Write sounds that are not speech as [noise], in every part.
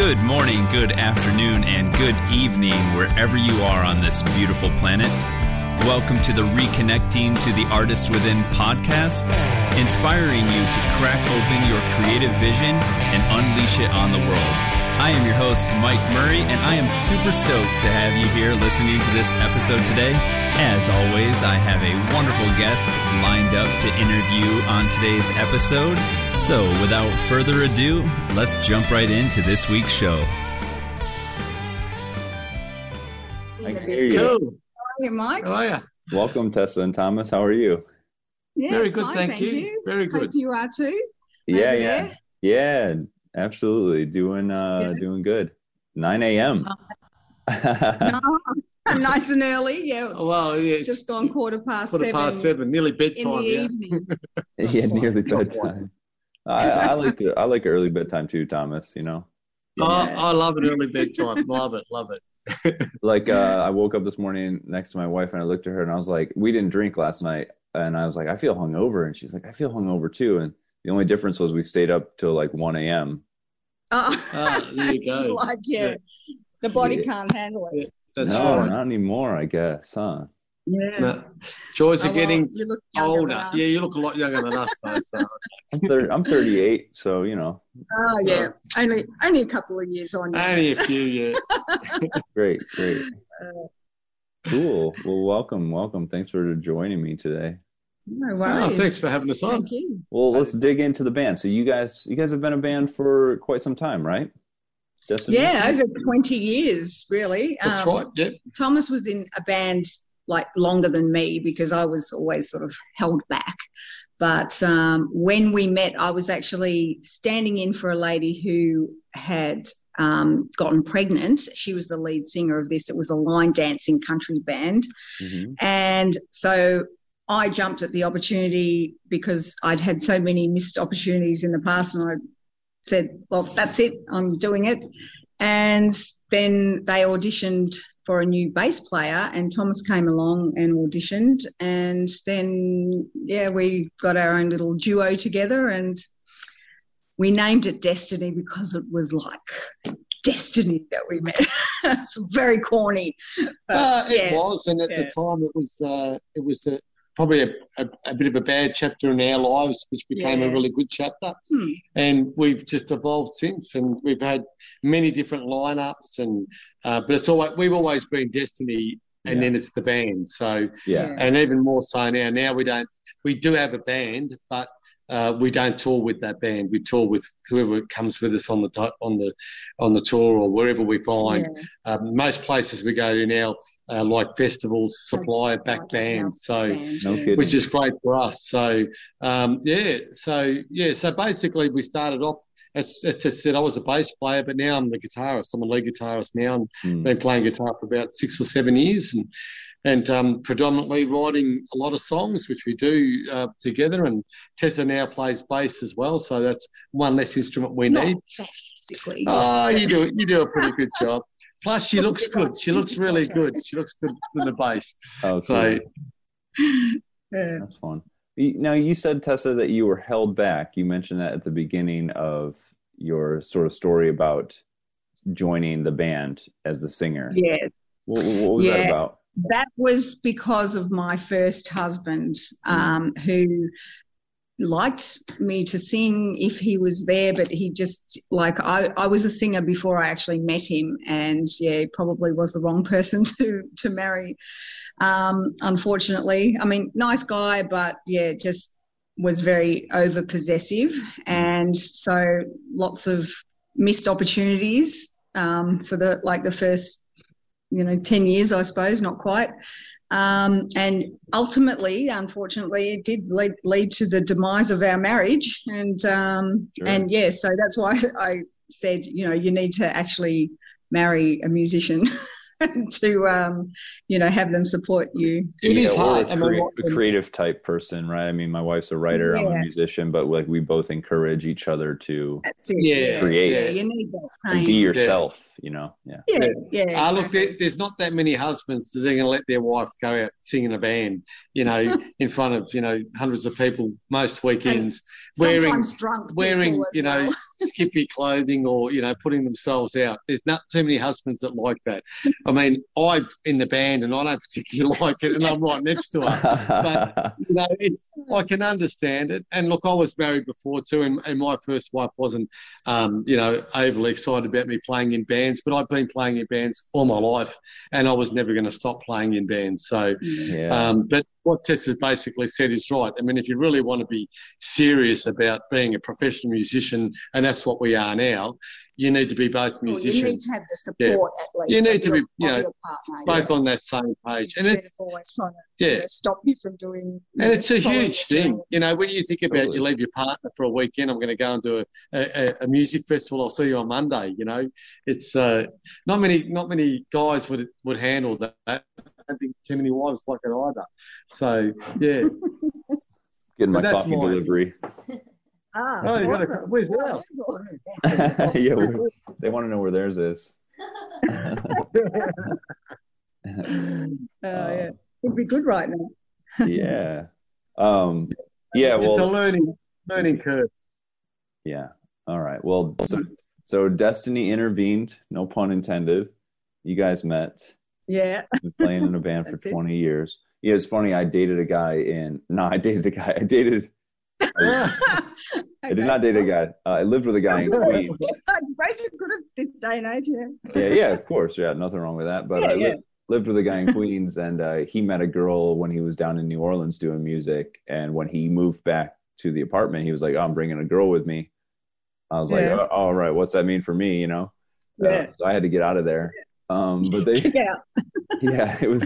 Good morning, good afternoon, and good evening, wherever you are on this beautiful planet. Welcome to the Reconnecting to the Artist Within podcast, inspiring you to crack open your creative vision and unleash it on the world. I am your host, Mike Murray, and I am super stoked to have you here listening to this episode today. As always, I have a wonderful guest lined up to interview on today's episode. So, without further ado, let's jump right into this week's show. I can hear you. Cool. Hey, Mike. How are you? Welcome, Tessa and Thomas. How are you? Yeah, Very good, fine, thank you. Very Hope good. you are too. Yeah, yeah, there. yeah. Absolutely, doing uh, Yeah. doing good. Nine a.m. [laughs] No, nice and early. Yeah, Well, yeah, it's just gone quarter past quarter seven, past seven, nearly bedtime in bedtime. the Yeah. evening. [laughs] [laughs] yeah, nearly bedtime. I, I like to I like early bedtime too, Thomas. You know, Oh, I love an early bedtime. love it, love it. like uh, I woke up this morning next to my wife and I looked at her and I was like, we didn't drink last night, and I was like, I feel hungover, and she's like, I feel hungover too, and the only difference was we stayed up till like one a.m. Oh, Ah, [laughs] there you go. like yeah, Yeah. the body Yeah. can't handle it. That's no, right. not anymore. I guess, huh? Yeah. No. Joys Oh, are getting you look older. Yeah, you look a lot younger than us, though. So. [laughs] I'm, thir- I'm 38, so you know, Oh yeah, only only a couple of years on. you. Only a few, years. [laughs] great, great. Cool. Well, welcome, welcome. Thanks for joining me today. No Oh, thanks for having us on. Thank you. Well, let's dig into the band. So you guys, you guys have been a band for quite some time, right? Destiny? Yeah, over twenty years, really. That's Um, right. Yeah. Thomas was in a band like longer than me because I was always sort of held back. But um, when we met, I was actually standing in for a lady who had um, gotten pregnant. She was the lead singer of this. It was a line dancing country band. Mhm. And so I jumped at the opportunity because I'd had so many missed opportunities in the past, and I said, "Well, that's it. I'm doing it." And then they auditioned for a new bass player, and Thomas came along and auditioned, and then yeah, we got our own little duo together, and we named it Destiny because it was like destiny that we met. [laughs] it's very corny. but Uh, it yeah. was, and at Yeah. the time, it was uh, it was a, probably a, a, a bit of a bad chapter in our lives, which became a really good chapter. Hmm. And we've just evolved since, and we've had many different lineups, and uh, but it's always we've always been Destiny, and Yeah. then it's the band. So, Yeah. and even more so now. Now we don't we do have a band, but uh, we don't tour with that band. We tour with whoever comes with us on the on the on the tour or wherever we find. Yeah. Um, most places we go to now, uh, like festivals, supply a back Like band. So, No which is great for us. So, um, yeah, so yeah, so basically we started off. As, as I said, I was a bass player, but now I'm the guitarist. I'm a lead guitarist now, and Hmm. been playing guitar for about six or seven years, and and um, predominantly writing a lot of songs, which we do uh, together. And Tessa now plays bass as well, so that's one less instrument we Not need. basically. Oh, you do you do a pretty good job. Plus, she looks good. She looks really good. She looks good in the bass. [laughs] Oh, So. [laughs] Yeah. That's fun. Now, you said, Tessa, that you were held back. You mentioned that at the beginning of your sort of story about joining the band as the singer. Yes. What, what was that about? That was because of my first husband, um, who liked me to sing if he was there, but he just like I, I was a singer before I actually met him, and yeah, probably was the wrong [laughs] person to to marry. Um, unfortunately, I mean, nice guy, but yeah, just was very over possessive, and so lots of missed opportunities um, for the like the first you know, 10 years, I suppose, not quite. Um, and ultimately, unfortunately, it did lead, lead to the demise of our marriage. And, um, Sure. and yeah, so that's why [laughs] I said, you know, you need to actually marry a musician [laughs] to, um, you know, have them support you. It is Yeah, or hard. a, I mean, crea- what- a creative type person, right? I mean, my wife's a writer, I'm a musician, but like we both encourage each other to That's it. Yeah, Create. Yeah, you need that and be yourself, you know? Yeah. yeah, yeah. Ah, look, there, there's not that many husbands that are going to let their wife go out singing a band, you know, [laughs] in front of you know hundreds of people most weekends, wearing drunk. wearing you know well. [laughs] skippy clothing or you know putting themselves out. There's not too many husbands that like that. I mean, I'm in the band and I don't particularly [laughs] like it, and I'm right next to her. But you know, it's I can understand it. And look, I was married before too, and, and my first wife wasn't, um, you know, overly excited about me playing in bands. But I've been playing in bands all my life, and I was never going to stop playing in bands. So, yeah. um, but what Tess has basically said is right. I mean, if you really want to be serious about being a professional musician, and that's what we are now, you need to be both musicians. Well, you need to have the support Yeah. at least. You need to your, be, you know, partner, both yeah. on that same page. And it's always trying to you yeah, know, stop you from doing. and it's a huge the thing. You know, when you think about Totally. you leave your partner for a weekend, I'm going to go and do a, a, a music festival. I'll see you on Monday. You know, it's uh, not many not many guys would would handle that. I don't think too many wives like it either. So yeah. Getting my coffee mine. delivery. [laughs] Ah, Oh, you got a, awesome. where's ours? yeah, we- they want to know where theirs is. [laughs] Oh, yeah. Would be good right now. yeah. Um, yeah. it's a learning learning curve. yeah. All right. Well, so, so Destiny intervened, no pun intended. You guys met, Yeah. been playing in a band [laughs] for That's it. 20 years. Yeah, it's funny. I dated a guy in, no, I dated a guy. I dated, [laughs] I did not date a guy. Uh, I lived with a guy in Queens. [laughs] Grace are good at this day and age, yeah. yeah, yeah, of course. Yeah, nothing wrong with that. But Yeah, I yeah. lived with a guy in [laughs] Queens, and uh, he met a girl when he was down in New Orleans doing music. And when he moved back to the apartment, he was like, "Oh, I'm bringing a girl with me." I was like, Yeah. oh, "All right, what's that mean for me?" You know. Uh, so I had to get out of there. Um, but they, out. yeah, it was.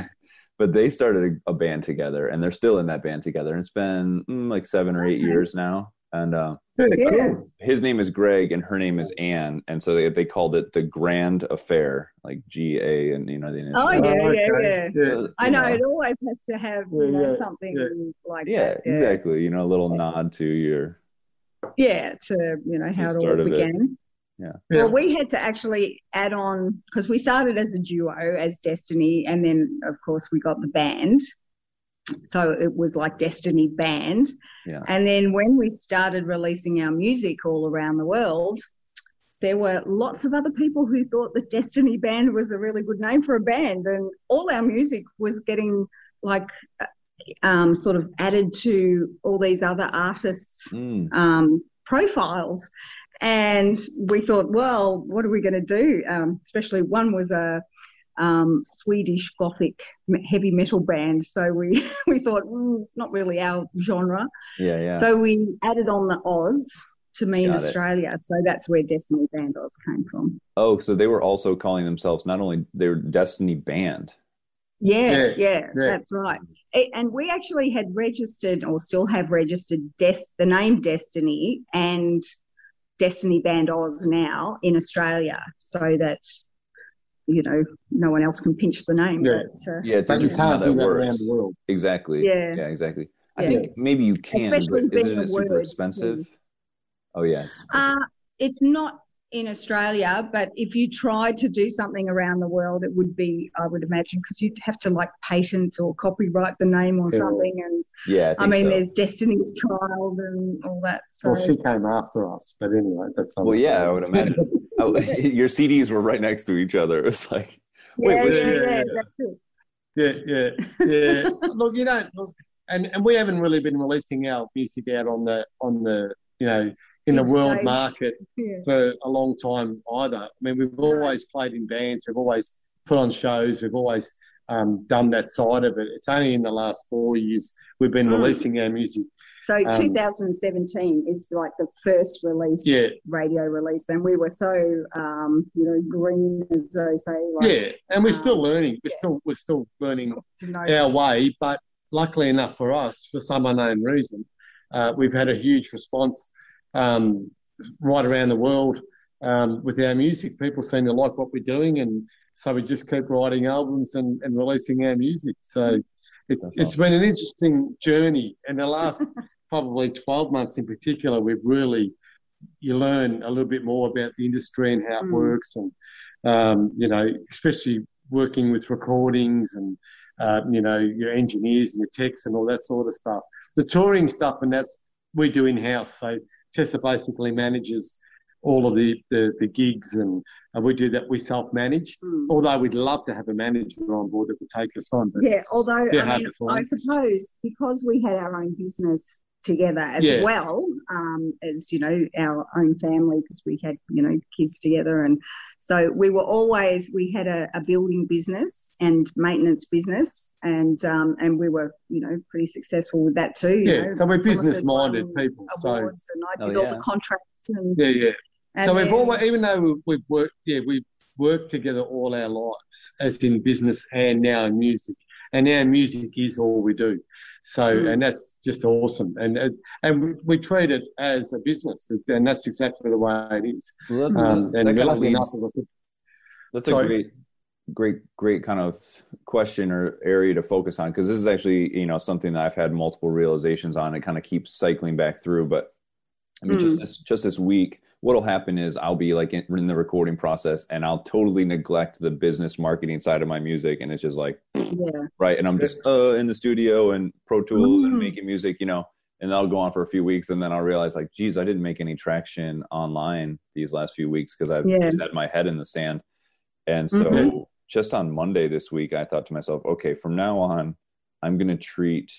But they started a, a band together, and they're still in that band together. And it's been mm, like seven or eight Okay. years now. And uh, Yeah. his name is Greg and her name is Anne, and so they they called it the Grand Affair, like G A, and you know the initials. Oh, yeah, Oh, yeah, yeah. yeah. I know, it always has to have, you Yeah, know, yeah, something yeah. like Yeah, that. exactly. You know, a little nod to your. Yeah, to, you know, how the it all of it. began. Yeah. Well, we had to actually add on because we started as a duo as Destiny, and then of course we got the band. So it was like Destiny Band. Yeah. And then when we started releasing our music all around the world, there were lots of other people who thought that Destiny Band was a really good name for a band, and all our music was getting like um, sort of added to all these other artists' Mm, um, profiles. And we thought, well, what are we going to do? Um, especially one was a um, Swedish Gothic heavy metal band. So we, [laughs] we thought, mm, it's not really our genre. yeah, yeah. So we added on the Oz to mean Got it. Australia. So that's where Destiny Band Oz came from. oh, so they were also calling themselves not only they were Destiny Band. Yeah, Yeah, yeah, yeah. that's right. A- And we actually had registered, or still have registered, Des- the name Destiny and Destiny Band Oz now in Australia, so that you know no one else can pinch the name. Yeah. But, uh, Yeah, it's But you interesting how can't do that that works. around the world. Exactly. Yeah. Yeah, exactly. I Yeah. think maybe you can, Especially but isn't it super word, expensive? Oh yes. uh, it's not in Australia, but if you tried to do something around the world, it would be, I would imagine, because you'd have to like patent or copyright the name or Yeah. something. And yeah, I, I mean, so. there's Destiny's Child and all that. So Well, she came after us, but anyway, that's Well, yeah, I would imagine. [laughs] Oh, [laughs] your CDs were right next to each other. It was like, wait, yeah, was yeah, yeah, yeah, that's it. Yeah, yeah, yeah. [laughs] look, you know, look, and and we haven't really been releasing our music out on the on the you know in the world stage. market [laughs] Yeah. for a long time either. I mean, we've always played in bands, we've always put on shows, we've always um, done that side of it. It's only in the last four years we've been releasing our music. So Um, 2017 is like the first release, Yeah. radio release, and we were so, um, you know, green as they say. Like, Yeah, and we're still um, learning. We're yeah. still we're still learning our way, but luckily enough for us, for some unknown reason, uh, we've had a huge response um, right around the world um, with our music. People seem to like what we're doing, and so we just keep writing albums and, and releasing our music. So it's That's it's been an interesting journey, and the last [laughs] probably 12 months in particular, we've really you learn a little bit more about the industry and how it Mm. works, and um, you know, especially working with recordings and uh, you know your engineers and your techs and all that sort of stuff. The touring stuff and that's we do in house. So Tessa basically manages all of the, the, the gigs and, and we do that. We self manage, Mm. although we'd love to have a manager on board that would take us on. But Yeah, although I mean. I suppose because we had our own business together as Yeah. well um, as you know our own family because we had you know kids together and so we were always we had a, a building business and maintenance business and um, and we were you know pretty successful with that too. you yeah, know. so we're business minded won people. So and I Oh, did all yeah. the contracts and, yeah, yeah. and so we've then- always, even though we've, we've worked, yeah, we've worked together all our lives, as in business and now in music, and now music is all we do. So, Mm. and that's just awesome, and and- and we, treat it as a business, and that's exactly the way it is. Well, that, Um, that and of enough, as I said, That's a great, great, great kind of question or area to focus on because this is actually, you know, something that I've had multiple realizations on. It kind of keeps cycling back through. But I mean, just this, just this week, what'll happen is I'll be like in, in the recording process and I'll totally neglect the business marketing side of my music, and it's just like yeah right, and I'm just uh in the studio and Pro Tools and Mm. making music, you know. And that'll go on for a few weeks, and then I'll realize, like, geez, I didn't make any traction online these last few weeks because I've Yeah. just had my head in the sand. And so Mhm. just on Monday this week, I thought to myself, okay, from now on, I'm going to treat,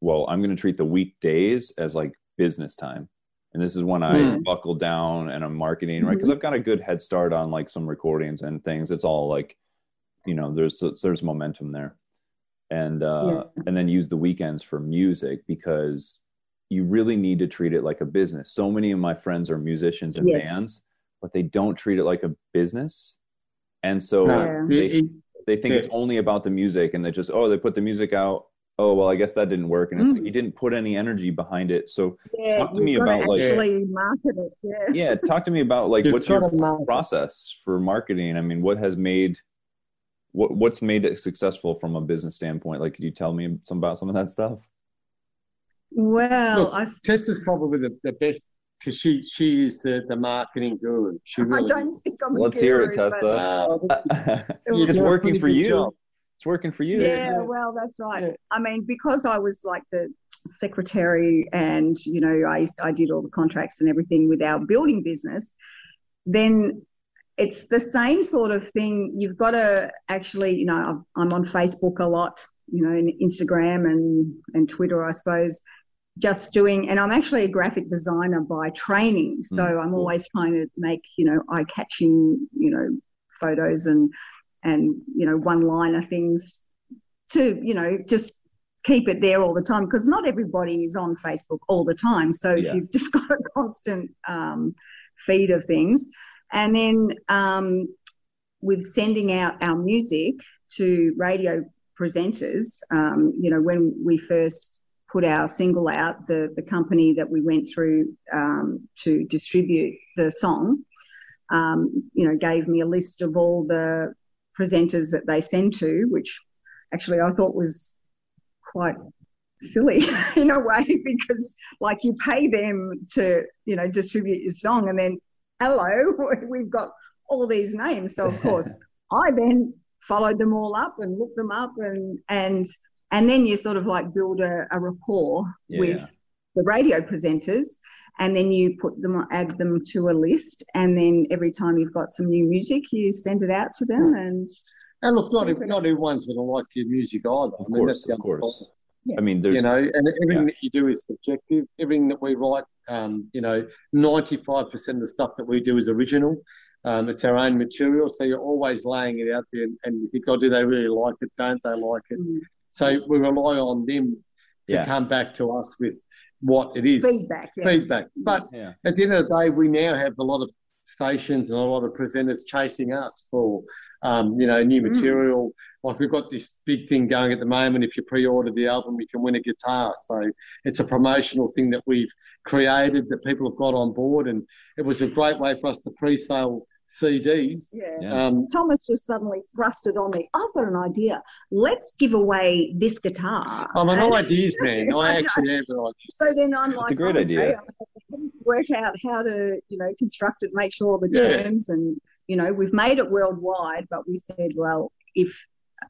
well, I'm going to treat the weekdays as like business time. And this is when I Mm. buckle down and I'm marketing, right? Because I've got a good head start on like some recordings and things. It's all like, you know, there's there's momentum there, and uh, and then use the weekends for music because you really need to treat it like a business. So many of my friends are musicians and Yeah. bands, but they don't treat it like a business, and so Yeah. they, it- it- they think Yeah. it's only about the music and they just oh they put the music out oh well i guess that didn't work and it's like Mm. you didn't put any energy behind it so yeah Talk to me about, like- actually market it yeah yeah talk to me about like you've what's your market. process for marketing i mean what has made what what's made it successful from a business standpoint like could you tell me some about some of that stuff well Look, I Tess is probably the, the best because she she is the, the marketing guru. She I don't think I'm a Let's hear it, guru, but- Tessa. Uh, [laughs] it's working for you job. It's working for you Yeah, Yeah. well, that's right. Yeah. I mean, because I was like the secretary and, you know, I, used, I did all the contracts and everything with our building business, then it's the same sort of thing. You've got to actually, you know, I'm- I'm on Facebook a lot, you know, and Instagram and, and Twitter, I suppose, just doing, and I'm actually a graphic designer by training. So Mm, I'm always trying to make, you know, eye catching, you know, photos and, and, you know, one liner things to, you know, just keep it there all the time because not everybody is on Facebook all the time. So Yeah. you've just [laughs] got a constant um, feed of things. And then um, with sending out our music to radio presenters, um, you know, when we first put our single out, the, the company that we went through um, to distribute the song, um, you know, gave me a list of all the presenters that they send to, which actually I thought was quite silly [laughs] in a way [laughs] because like you pay them to, you know, distribute your song and then hello, [laughs] we've got all these names. So of course I then followed them all up and looked them up and and and then you sort of like build a, a rapport Yeah. with the radio presenters and then you put them add them to a list and then every time you've got some new music you send it out to them and And look, not not everyone's going to like your music either. Of I mean, course, that's of course. side. i mean there's you know, and everything Yeah. that you do is subjective. Everything that we write, um, you know, 95% of the stuff that we do is original. Um, it's our own material, so you're always laying it out there, and, and you think, oh, do they really like it? Don't they like it? mm, So we rely on them to Yeah. come back to us with what it is feedback yeah. feedback. But yeah at the end of the day, we now have a lot of stations and a lot of presenters chasing us for, um, you know, new Mm. material. Like we've got this big thing going at the moment. If you pre-order the album, you can win a guitar. So it's a promotional thing that we've created that people have got on board, and it was a great way for us to pre-sale CDs. yeah. Yeah. Um, Thomas just suddenly thrusted on me. I've got an idea. Let's give away this guitar. I'm an And ideas [laughs] man. I actually am an ideas. So then I'm like, it's a great oh, idea. okay, work out how to, you know, construct it, make sure the Yeah. terms, and you know, we've made it worldwide. But we said, well, if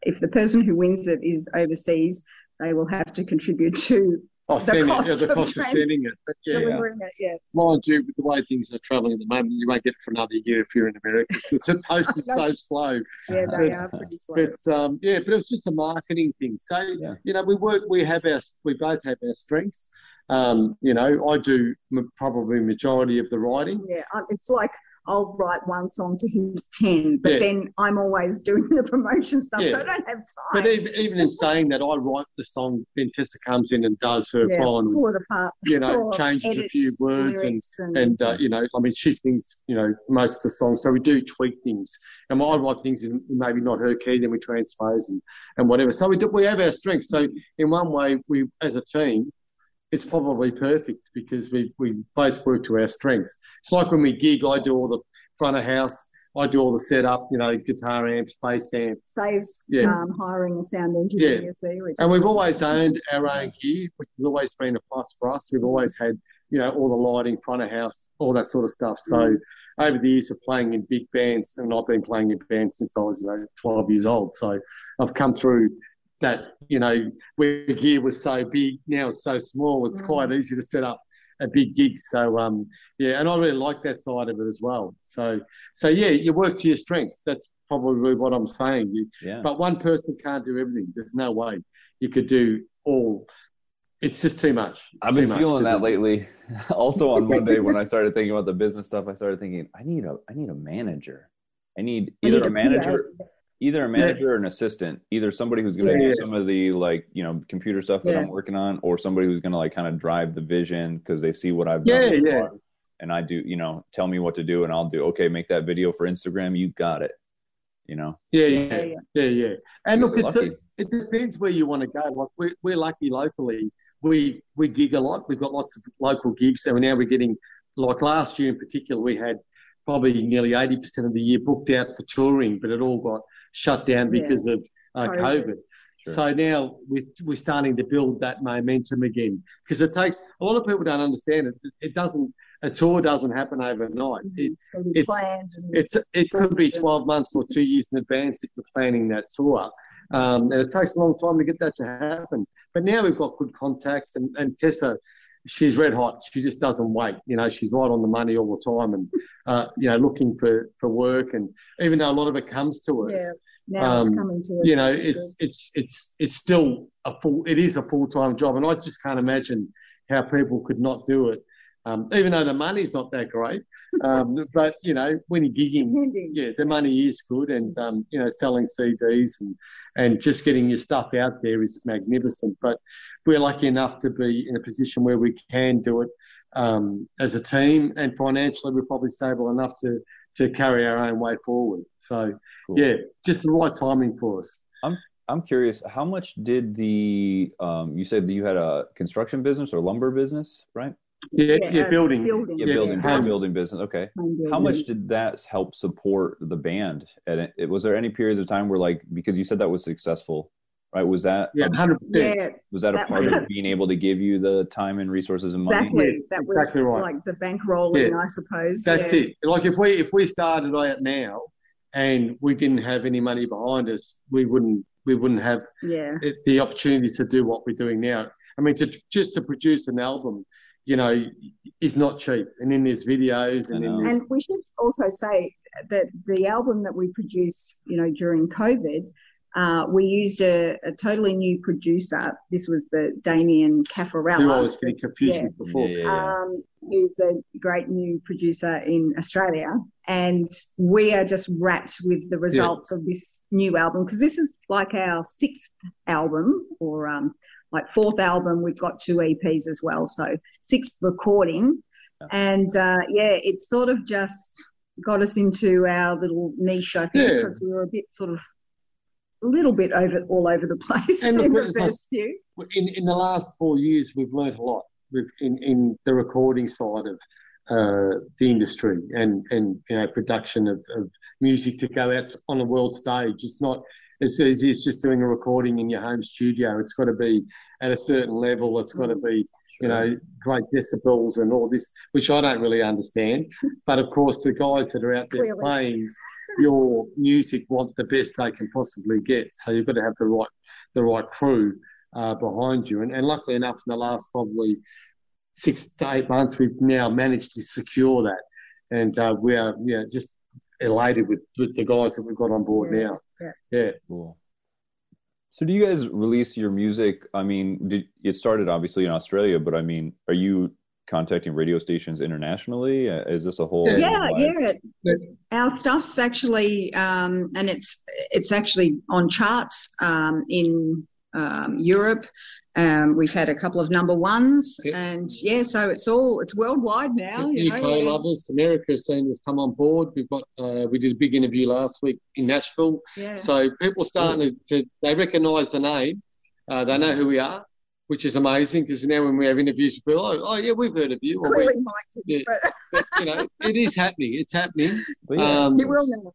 if the person who wins it is overseas, they will have to contribute to Oh, sending, cost yeah, the cost of trans- sending it. But yeah, delivering it. Yes. mind you, with the way things are travelling at the moment, you won't get it for another year if you're in America. [laughs] The post is so [laughs] slow. Yeah, But- they are pretty slow. But um, yeah, but it was just a marketing thing. So Yeah. you know, we work. We have our. We both have our strengths. Um, you know, I do m- probably majority of the writing. Yeah, um, it's like I'll write one song to his ten, but Yeah. then I'm always doing the promotion stuff, Yeah. so I don't have time. But even, even in saying that, I write the song, then Tessa comes in and does her yeah, final, pull it apart. you know, changes a few words and and, and uh, you know, I mean, she sings, you know, most of the songs, so we do tweak things. And I write things in maybe not her key, then we transpose and, and whatever. So we do, we have our strengths. So in one way, we as a team, it's probably perfect because we we both work to our strengths. It's like when we gig, I do all the front of house, I do all the setup, you know, guitar amps, bass amps. saves Yeah. um, hiring a sound engineer. Yeah. You see, And we've always owned our own gear, which has always been a plus for us. We've always had, you know, all the lighting, front of house, all that sort of stuff. So over the years of playing in big bands, and I've been playing in bands since I was, you know, 12 years old. So I've come through that, you know, where the gear was so big, now it's so small, it's Mm. quite easy to set up a big gig. So, um, yeah, and I really like that side of it as well. So, so yeah, you work to your strengths. That's probably what I'm saying. You, Yeah. but one person can't do everything. There's no way you could do all. It's just too much. It's I've been much feeling that do. lately. [laughs] also on Monday when I started thinking about the business stuff, I started thinking I need a I need a manager. I need I either need a a manager, either a manager or an assistant, either somebody who's going to Yeah, do yeah. some of the like you know computer stuff that Yeah. I'm working on, or somebody who's going to like kind of drive the vision because they see what I've done. Yeah, so yeah. far. And I do, you know, tell me what to do, and I'll do. Okay, make that video for Instagram. You got it. You know. Yeah, Yeah, yeah, yeah. yeah, yeah. And look, We're it's a, it depends where you want to go. Like we're, we're lucky locally. We we gig a lot. We've got lots of local gigs. So now we're getting like last year in particular, we had probably nearly eighty percent of the year booked out for touring, but it all got shut down Yeah. because of uh, COVID. COVID. Sure. So now we're, we're starting to build that momentum again because it takes a lot of people don't understand it. It doesn't a tour doesn't happen overnight. It, It's got it's- And, it's it could be 12 months or two years in advance if you're planning that tour. Um, and it takes a long time to get that to happen. But now we've got good contacts, and, and Tessa, she's red hot. She just doesn't wait. You know, she's right on the money all the time, and uh, you know, looking for, for work. And even though a lot of it comes to us, yeah, now it's um, coming to us. you know, it's it's it's it's still a full. It is a full time job, and I just can't imagine how people could not do it. Um, even though the money's not that great, um, [laughs] but you know, when you're gigging, yeah, the money is good, and um, you know, selling CDs and and just getting your stuff out there is magnificent. But we're lucky enough to be in a position where we can do it um, as a team, and financially, we're probably stable enough to to carry our own way forward. So, Cool. yeah, just the right timing for us. I'm curious, how much did the um, you said that you had a construction business or lumber business, right? Yeah, Yeah, yeah, building. building. Yeah, Yeah, building, home building business. Okay. Building. How much did that help support the band? And it, it- was there any periods of time where, like, because you said that was successful, right? Was that Yeah, hundred percent. Yeah, was that a part was- of being able to give you the time and resources and money? exactly. Yes, that was exactly right. like the bankrolling, Yeah. I suppose. That's yeah. it. Like if we if we started out now and we didn't have any money behind us, we wouldn't we wouldn't have Yeah. the opportunities to do what we're doing now. I mean, to, just to produce an album, you know, is not cheap. And in there's videos, and know. then there's And we should also say that the album that we produced, you know, during COVID, uh, we used a, a totally new producer. This was the Damien Caffarella. who I was getting confused Yeah. with before. Yeah, yeah, yeah. um, who's a great new producer in Australia. And we are just rapt with the results of this new album because this is like our sixth album or um, like fourth album. We've got two EPs as well. So sixth recording. Yeah. And uh, yeah, it's sort of just got us into our little niche, I think, Yeah. because we were a bit sort of a little bit over all over the [laughs] place And in the first few. in in the last four years, we've learned a lot. We've in in the recording side of uh, the industry and and you know production of, of music to go out on a world stage. It's not as easy as just doing a recording in your home studio. It's got to be at a certain level. It's got to be you know great decibels and all this, which I don't really understand. [laughs] But of course, the guys that are out there Clearly. playing your music want the best they can possibly get. So you've got to have the right the right crew uh, behind you. And, and luckily enough, in the last probably six to eight months, we've now managed to secure that. And uh, we are you know, just elated with, with the guys that we've got on board Yeah. now. Yeah. Yeah. Cool. So do you guys release your music? I mean, did, it started obviously in Australia, but I mean, are you contacting radio stations internationally? Uh, Is this a whole? Yeah, wide- yeah. Our stuff's actually, um, and it's it's actually on charts um, in um, Europe. Um, we've had a couple of number ones, Yeah. and yeah, so it's all it's worldwide now. You UK know, lovers, America has seen us come on board. We've got uh, we did a big interview last week in Nashville. yeah. So people are starting to, to they recognise the name, uh, they know who we are, which is amazing because now when we have interviews with people, oh, oh yeah, we've heard of you. Or we, Clearly, Mike Yeah. but [laughs] but, you know, it is happening. It's happening. But yeah, Um, you will know.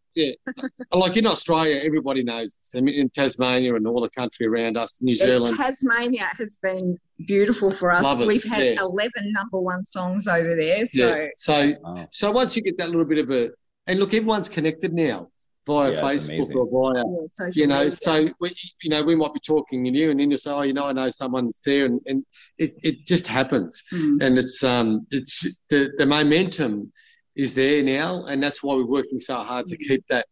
like in Australia, everybody knows. us. I mean, in Tasmania and all the country around us, New Yeah, Zealand. Tasmania has been beautiful for us. Love We've had yeah. 11 number one songs over there. So, yeah. So Wow. so once you get that little bit of a and look, everyone's connected now via Yeah, Facebook or via yeah, you know, media. so we, you know, we might be talking and you, and then you say, oh, you know, I know someone's there, and, and it, it just happens, Mm. and it's um, it's the the momentum is there now, and that's why we're working so hard to keep that.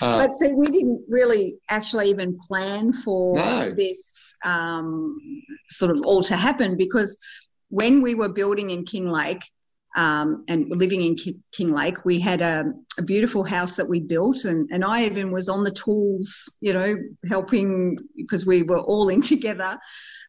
Uh, But see, we didn't really actually even plan for No. this um, sort of all to happen because when we were building in Kinglake um, and living in Kinglake, we had a, a beautiful house that we built, and, and I even was on the tools, you know, helping because we were all in [laughs] together.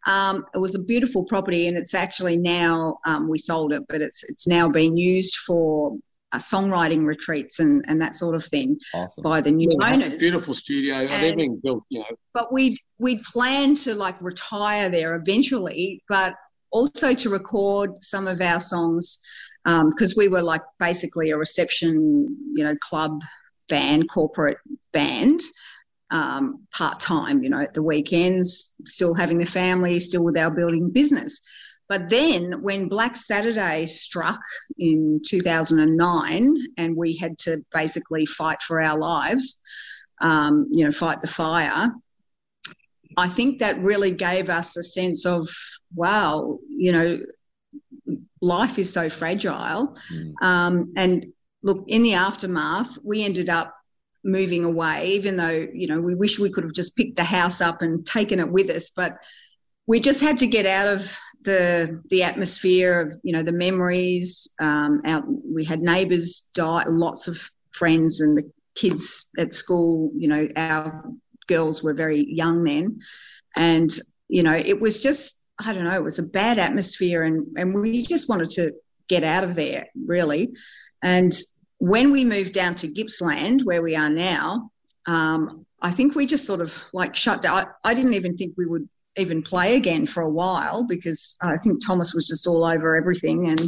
Um, it was a beautiful property, and it's actually now um, we sold it, but it's it's now being used for uh, songwriting retreats and, and that sort of thing awesome. by the new owners. beautiful studio, and And- everything built, you know. But we'd we'd planned to like retire there eventually, but also to record some of our songs because we were like basically a reception, you know, club band, corporate band, um, part time, you know, at the weekends, still having the family, still with our building business. But then when Black Saturday struck in 2009 and we had to basically fight for our lives, um, you know, fight the fire, I think that really gave us a sense of, wow, you know, life is so fragile. Mm. Um, and look, in the aftermath, we ended up moving away, even though, you know, we wish we could have just picked the house up and taken it with us. But we just had to get out of the the atmosphere of, you know, the memories. Um, out, we had neighbours die, lots of friends and the kids at school, you know, our girls were very young then. And, you know, it was just, I don't know, it was a bad atmosphere and, and we just wanted to get out of there, really. And when we moved down to Gippsland, where we are now, um, I think we just sort of like shut down. I, I didn't even think we would even play again for a while because I think Thomas was just all over everything. And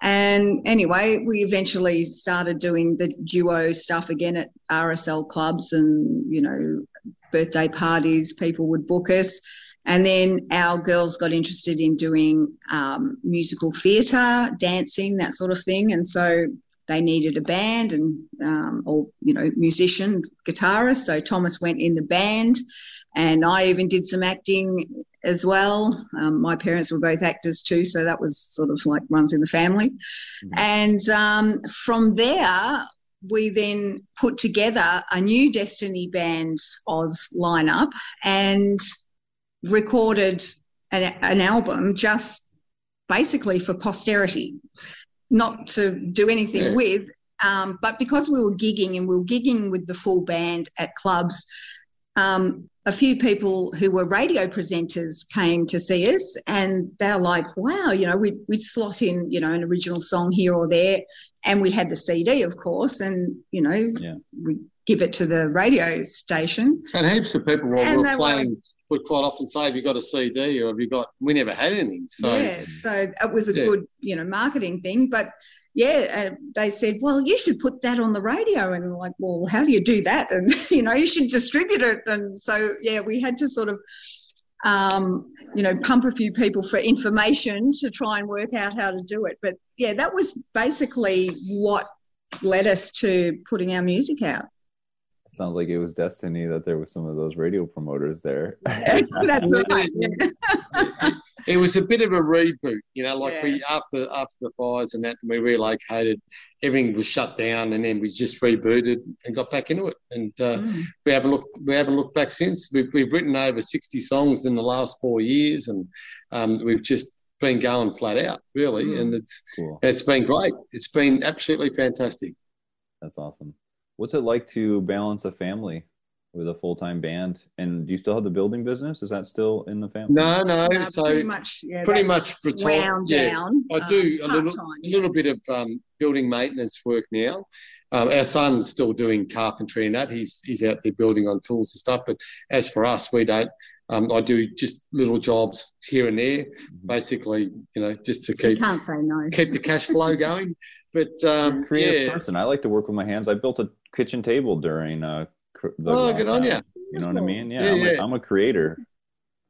and anyway, we eventually started doing the duo stuff again at RSL clubs and, you know, birthday parties, people would book us. And then our girls got interested in doing um, musical theatre, dancing, that sort of thing. And so they needed a band and, um, or, you know, musician, guitarist. So Thomas went in the band and I even did some acting as well. Um, my parents were both actors too, so that was sort of like runs in the family. Mhm. And um, from there, we then put together a new Destiny Band Oz lineup and recorded an, an album just basically for posterity, not to do anything Yeah. with. Um, but because we were gigging and we were gigging with the full band at clubs, um, a few people who were radio presenters came to see us and they're like, wow, you know, we'd, we'd slot in, you know, an original song here or there. And we had the CD, of course, and, you know, Yeah. we give it to the radio station. And heaps of people while we were were- playing would quite often say, "Have you got a CD?" or "Have you got?" We never had anything, so yeah, so it was a Yeah. good, you know, marketing thing. But yeah, uh, they said, well, you should put that on the radio. And we're like, well, how do you do that? And, [laughs] you know, you should distribute it. And so, yeah, we had to sort of, um, you know, pump a few people for information to try and work out how to do it. But yeah, that was basically what led us to putting our music out. Sounds like it was destiny that there was some of those radio promoters there. [laughs] That's right. it was a bit of a reboot, you know, like Yeah. we after after the fires and that we relocated, everything was shut down and then we just rebooted and got back into it. And uh, Mm. we haven't looked we haven't looked back since. We've we've written over sixty songs in the last four years and um, we've just been going flat out, really. Mm. And it's Cool. it's been great. It's been absolutely fantastic. That's awesome. What's it like to balance a family with a full time band? And do you still have the building business? Is that still in the family? No, no, No, so pretty much, yeah, pretty much retired. wound Yeah. down. I um, do a little, a little bit of um, building maintenance work now. Um, our son's still doing carpentry and that. He's he's out there building on tools and stuff. But as for us, we don't. Um, I do just little jobs here and there, basically, you know, just to keep can't say no. keep the cash flow going. [laughs] But um, creative yeah, person. I like to work with my hands. I built a kitchen table during uh, cr- the oh, good on you. You know what I mean? Yeah, Yeah, I'm, yeah. A, I'm a creator.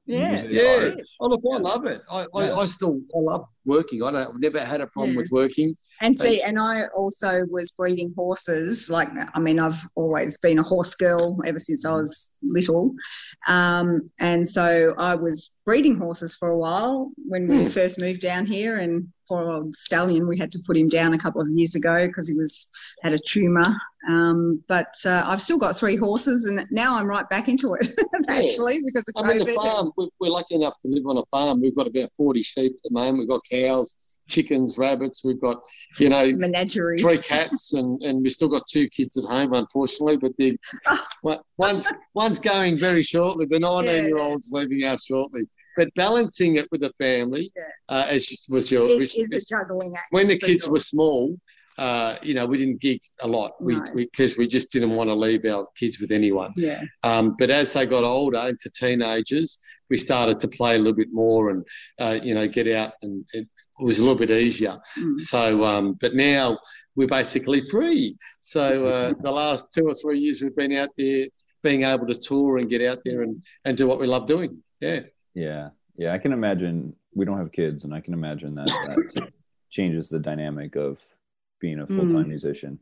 Yeah. Yeah. Art. Oh, look, I love it. I, Yeah. I, I still I love working. I don't, I've never had a problem Yeah. with working. And see, and I also was breeding horses. Like, I mean, I've always been a horse girl ever since I was little. Um, and so I was breeding horses for a while when we Hmm. first moved down here. And poor old stallion, we had to put him down a couple of years ago because he was had a tumour. Um, but uh, I've still got three horses, and now I'm right back into it [laughs] actually because of I mean, farm, we're, we're lucky enough to live on a farm. We've got about 40 sheep at the moment. We've got cows, chickens, rabbits. We've got, you know, Menagerie. three cats, and, and we've still got two kids at home, unfortunately. But the [laughs] one's one's going very shortly. The 19 year old's leaving us shortly. But balancing it with the family, Yeah. uh, as was your It is a juggling act. when the kids sure. were small, uh, you know, we didn't gig a lot. We No. because we, just didn't want to leave our kids with anyone. Yeah. Um, but as they got older into teenagers, we started to play a little bit more and, uh, you know, get out and it was a little bit easier. Mm. So, um, but now we're basically free. So, uh, [laughs] the last two or three years we've been out there being able to tour and get out there and, and do what we love doing. Yeah. Yeah, yeah. I can imagine. We don't have kids, and I can imagine that that [coughs] changes the dynamic of being a full time Mm. musician.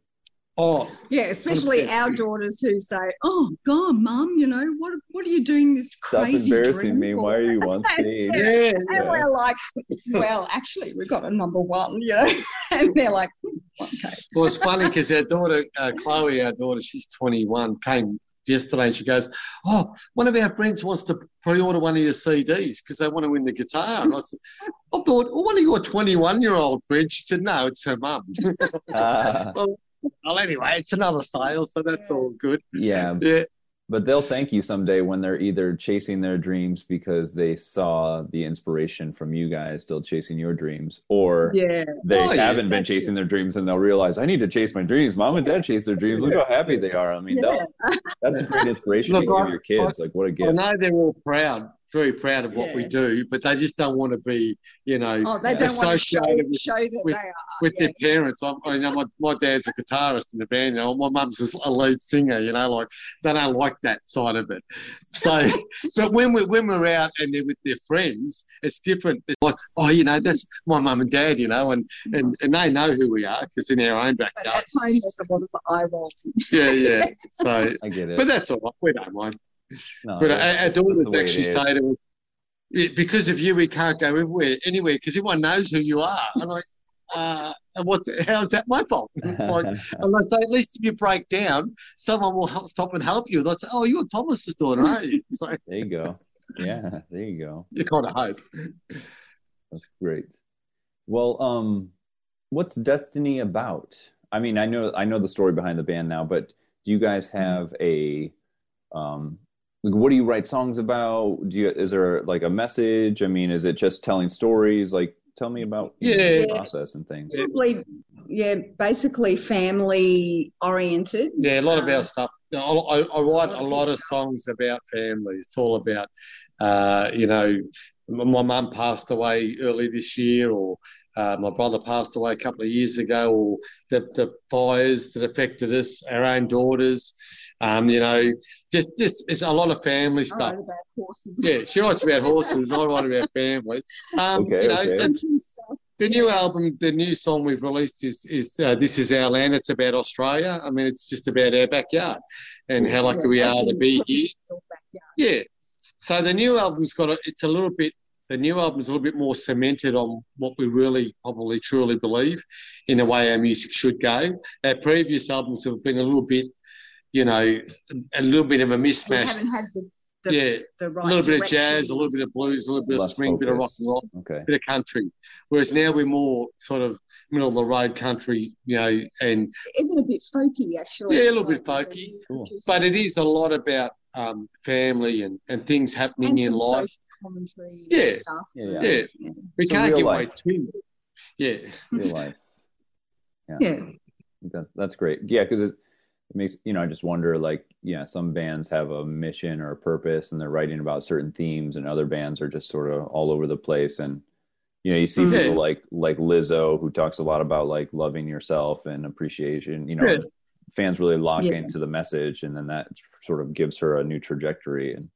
Oh, Yeah, especially 100%. our daughters who say, "Oh God, Mum, you know what? What are you doing this crazy? Stop embarrassing dream me. for?" Why are you [laughs] on stage? yeah. And Yeah. we're like, "Well, actually, we've got a number one, you know." [laughs] And they're like, "Hmm, "Okay." Well, it's funny because our daughter, uh, Chloe, our daughter, she's 21, came yesterday she goes, Oh, one of our friends wants to pre order one of your CDs because they want to win the guitar. And I said, I thought, oh, one of your 21 year old friends. She said, No, it's her mum. [laughs] Ah, well, well, anyway, it's another sale, so that's all good. yeah, Yeah. But they'll thank you someday when they're either chasing their dreams because they saw the inspiration from you guys still chasing your dreams, or Yeah, they Oh, haven't been thank you. chasing their dreams and they'll realize I need to chase my dreams. Mom and dad chase their dreams. Look how happy they are. I mean, [laughs] yeah, that's a great inspiration Look, to give I- your kids. Like, what a gift. know they're all proud, very proud of what we do, but they just don't want to be, you know, Oh, they don't want to show, associated with show that with- they are. with yeah. their parents. I, I you know my, my dad's a guitarist in the band. You know, my mum's a lead singer. You know, like they don't like that side of it. So, [laughs] but when we're, when we're out and they're with their friends, it's different. It's like, oh, you know, that's my mum and dad. You know, and and, mm-hmm. and they know who we are because in our own But backyard. at home, there's a lot of eye rolling. Yeah, yeah. [laughs] So, I get it. but that's all right. We don't mind. No, But our, that's- our that's the daughters actually is. say to us, because of you, we can't go everywhere, anywhere, because everyone knows who you are. I'm like, [laughs] uh, and what's, how's that my fault? [laughs] like, and I say, at least if you break down, someone will help, stop and help you. They'll say, oh, you're Thomas's daughter, aren't you? So there you go. [laughs] Yeah, there you go. you kind of hope. That's great. Well, um, what's Destiny about? I mean, I know I know the story behind the band now, but do you guys have a um like what do you write songs about? Do you is there like a message? I mean, is it just telling stories? Like tell me about Yeah. the process and things. Probably, yeah, basically family oriented. Yeah, a lot of our stuff. I, I, I write a lot of songs about family. It's all about, uh, you know, my mum passed away early this year, or uh, my brother passed away a couple of years ago, or the, the fires that affected us, our own daughters. Um, you know, just just it's a lot of family I stuff. write about horses. Yeah, she writes about horses. I write about family. Um, Okay, you know, okay. and- the new album, the new song we've released is is uh, "This Is Our Land." It's about Australia. I mean, it's just about our backyard and how lucky we are to be here. Yeah. So the new album's got a, it's a little bit. The new album's a little bit more cemented on what we really, probably, truly believe in the way our music should go. Our previous albums have been a little bit, you know, a little bit of a mismatch. Haven't had the the, yeah, the right a little bit of jazz, a little bit of blues, a little bit of swing, a bit of rock and roll, okay. bit of country. Whereas now we're more sort of middle of the road country, you know, and even a bit folky actually. Yeah, a little like, bit folky, cool. but it is a lot about um, family and, and things happening and in life. Commentary yeah. Stuff. yeah, yeah, yeah. We so can't give away too much. Yeah, real life. [laughs] Yeah, yeah. That, that's great. Yeah, because it makes you know I just wonder like yeah, some bands have a mission or a purpose and they're writing about certain themes, and other bands are just sort of all over the place. And you know, you see mm-hmm. people like like Lizzo who talks a lot about like loving yourself and appreciation. You know, yeah. fans really lock yeah. into the message, and then that sort of gives her a new trajectory. And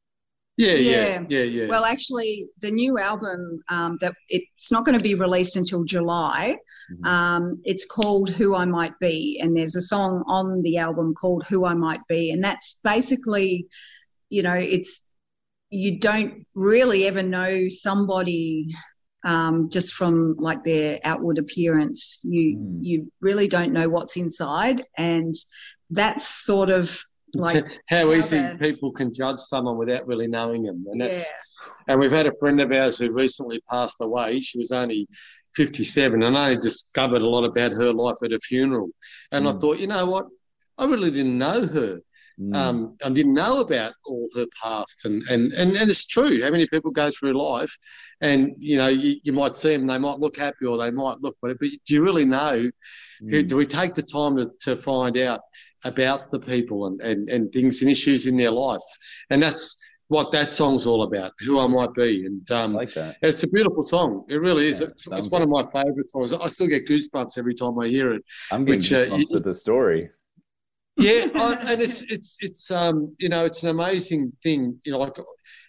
yeah, yeah, yeah, yeah. Well, actually, the new album um, that it's not going to be released until July. Mm-hmm. Um, it's called "Who I Might Be," and there's a song on the album called "Who I Might Be," and that's basically, you know, it's you don't really ever know somebody um, just from like their outward appearance. You mm. you really don't know what's inside, and that's sort of like how easy people can judge someone without really knowing them, and that's. Yeah. And we've had a friend of ours who recently passed away. She was only 57, and I discovered a lot about her life at a funeral. And mm. I thought, you know what? I really didn't know her. Mm. Um, I didn't know about all her past, and, and, and, and it's true. How many people go through life, and you know, you, you might see them, they might look happy or they might look whatever, but do you really know? Mm. Do we take the time to, to find out about the people and, and, and things and issues in their life. And that's what that song's all about, who I might be. And um, like that. it's a beautiful song. It really is. Yeah, it's, it's one of my favourite songs. I still get goosebumps every time I hear it. I'm getting which, goosebumps uh, the story. Yeah, I, and it's it's it's um you know it's an amazing thing. You know, like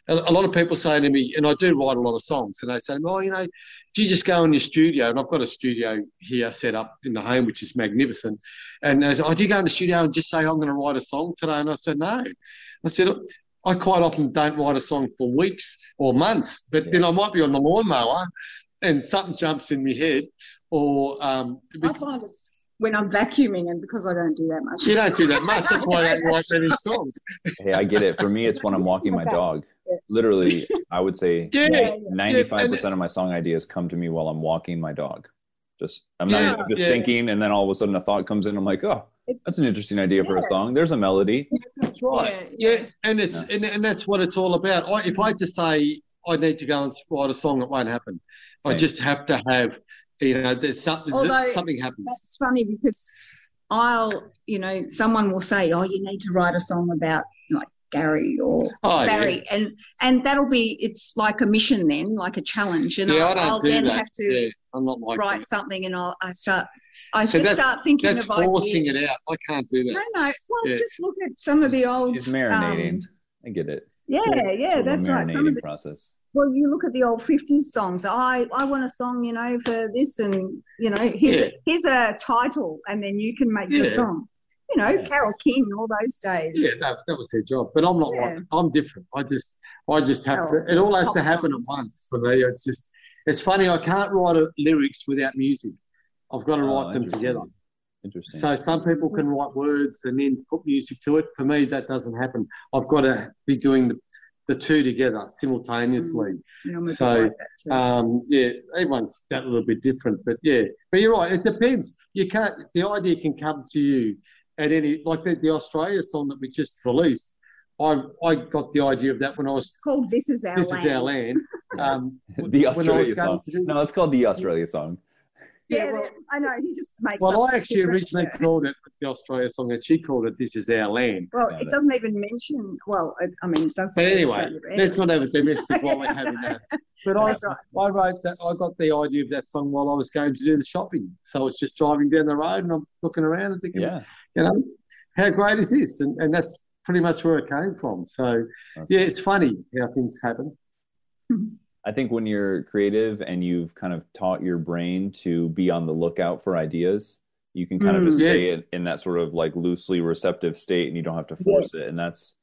a, a lot of people say to me, and I do write a lot of songs, and they say, well, you know, do you just go in your studio?" And I've got a studio here set up in the home, which is magnificent. And they say, "Oh, do you go in the studio and just say I'm going to write a song today?" And I said, "No." I said, "I quite often don't write a song for weeks or months, but yeah. then I might be on the lawnmower, and something jumps in my head, or um, I find it when I'm vacuuming, and because I don't do that much. You don't do that much. That's why I don't write many songs. Hey, I get it. For me, it's when I'm walking my dog. Literally, I would say [laughs] ninety-five percent of my song ideas come to me while I'm walking my dog. Just I'm not yeah, just yeah. thinking, and then all of a sudden a thought comes in. I'm like, oh, that's an interesting idea yeah. for a song. There's a melody. that's right. Yeah, and it's and, and that's what it's all about. I, if I had to say I need to go and write a song, it won't happen. Same. I just have to have, you know, there's something Although, something happens. That's funny because I'll, you know, someone will say, oh, you need to write a song about like Gary or oh, Barry, yeah. and and that'll be it's like a mission then, like a challenge, and yeah, I'll, I'll do then that. have to yeah, I'm not like write that. something, and I'll I start. I so just start thinking that's of forcing ideas. it out. I can't do that. No, no. Well, just look at some of the old. It's marinating. Um, I get it. Yeah, yeah, that's right. Some of the, process. Well, you look at the old '50s songs. I I want a song, you know, for this, and you know, here's here's a title, and then you can make the song you know, yeah. Carole King, all those days. Yeah, that, that was their job. But I'm not yeah. like I'm different. I just I just have oh, to. It all has to happen songs. at once for me. It's just it's funny. I can't write a, lyrics without music. I've got to oh, write them together. Interesting. So some people can write words and then put music to it. For me, that doesn't happen. I've got to be doing the the two together simultaneously. Mm, yeah, so, um, yeah, everyone's that a little bit different, but yeah, but you're right. It depends. You can't. The idea can come to you at any like the, the Australia song that we just released. I I got the idea of that when I was it's called "This Is Our This Land." Is Our Land. Um, [laughs] the Australia song. No, it's called the Australia song. Yeah, yeah well, I know. He just makes. Well, I actually originally called it the Australia song, and she called it "This Is Our Land." Well, it doesn't even mention. Well, it, I mean, it does. But anyway, let's not have a domestic while we're having that. [laughs] But I, right. I wrote that. I got the idea of that song while I was going to do the shopping. So I was just driving down the road, and I'm looking around and thinking, yeah. you know, how great is this? And and that's pretty much where it came from. So, that's yeah, it's funny how things happen. [laughs] I think when you're creative and you've kind of taught your brain to be on the lookout for ideas, you can kind of just Mm, stay in, in that sort of like loosely receptive state and you don't have to force Yes. it. And that's,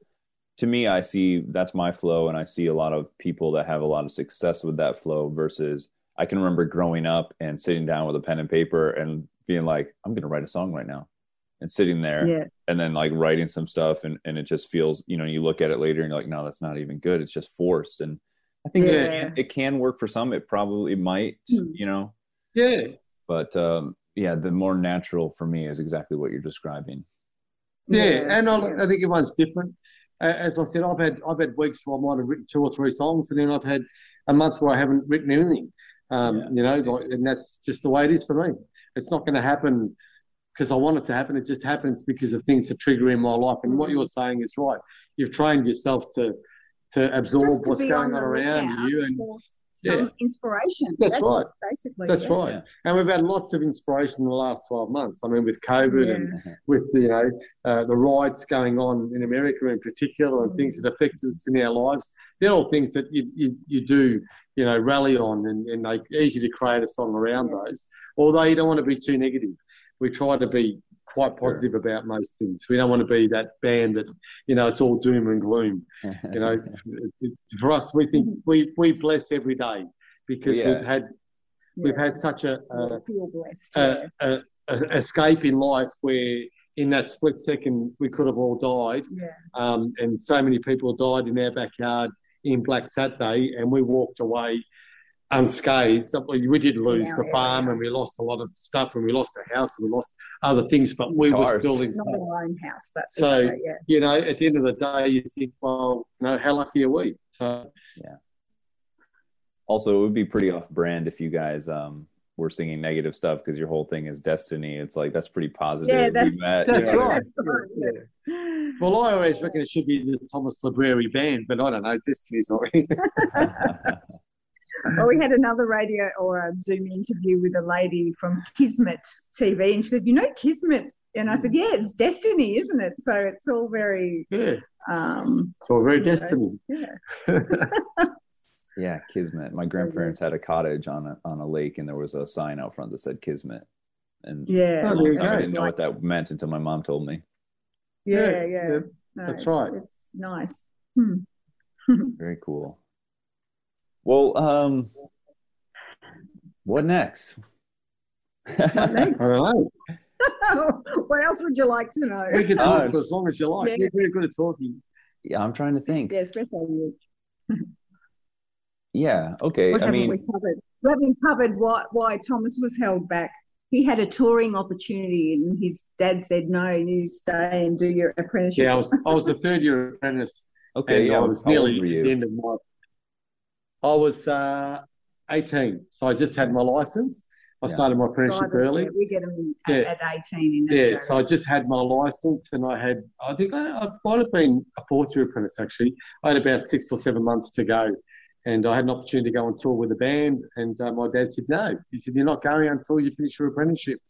to me, I see that's my flow. And I see a lot of people that have a lot of success with that flow versus I can remember growing up and sitting down with a pen and paper and being like, I'm going to write a song right now and sitting there Yeah. and then like writing some stuff and, and it just feels, you know, you look at it later and you're like, no, that's not even good. It's just forced. And I think Yeah. it, it can work for some. It probably might, Hmm. you know, Yeah. but um, yeah, the more natural for me is exactly what you're describing. Yeah, and I, yeah. I think everyone's different. As I said, I've had I've had weeks where I might have written two or three songs, and then I've had a month where I haven't written anything. Um, Yeah. You know, like, and that's just the way it is for me. It's not going to happen because I want it to happen. It just happens because of things that trigger in my life. And what you're saying is right. You've trained yourself to to absorb to what's going on around you, and Yeah. inspiration. That's it, right. basically. that's yeah. right. And we've had lots of inspiration in the last 12 months. I mean, with COVID Yeah. and with the, you know uh, the riots going on in America in particular and things that affect us in our lives. They're all things that you you, you do you know rally on and, and they easy to create a song around Yeah. those. Although you don't want to be too negative, we try to be quite positive about most things. We don't want to be that band that you know it's all doom and gloom. You know, [laughs] for us, we think we we bless every day because Yeah. we've had we've Yeah. had such a, I a feel blessed. a, yeah. a, a escape in life where in that split second we could have all died yeah. um, and so many people died in our backyard in Black Saturday and we walked away unscathed. So we we did lose our the farm area. and we lost a lot of stuff and we lost a house and we lost other things but we were still in Not our own house, but So- yeah, yeah. you know at the end of the day you think well you know how lucky are we so yeah. also, it would be pretty off brand if you guys um, were singing negative stuff because your whole thing is destiny. It's like that's pretty positive. Yeah, that's- We met, you know, right That's right, Yeah. yeah. well I always reckon it should be the Thomas Library band but I don't know Destiny's not [laughs] Well, we had another radio or a Zoom interview with a lady from Kismet TV, and she said, "You know Kismet," and I said, "Yeah, it's destiny, isn't it?" So it's all very, yeah um, it's all very destiny yeah, [laughs] yeah, Kismet. My grandparents had a cottage on a on a lake, and there was a sign out front that said Kismet. And yeah, Oh, for a long there you time, I go. didn't know what that meant until my mom told me. yeah, Yeah, yeah. yeah. No, That's it's- right. It's nice. Hmm. [laughs] Very cool. Well, um, what next? What next? [laughs] I [laughs] what else would you like to know? we can talk Oh. for as long as you like Yeah. you're very good at talking yeah, I'm trying to think. Yeah, especially you. [laughs] Yeah, okay. What I mean, we covered? We haven't covered why, why Thomas was held back. He had a touring opportunity, and his dad said, "No, you stay and do your apprenticeship." Yeah, I was I was a third year apprentice, okay, and yeah. I was nearly at the end of my. I was uh, 18, so I just had my license. I Yeah. started my apprenticeship Drivers, early. yeah, we get them at, Yeah. at 18 in Yeah, so I just had my license, and I had I think I, I might have been a fourth year apprentice actually. I had about six or seven months to go, and I had an opportunity to go on tour with a band. And uh, my dad said, "No," he said, "You're not going until you finish your apprenticeship."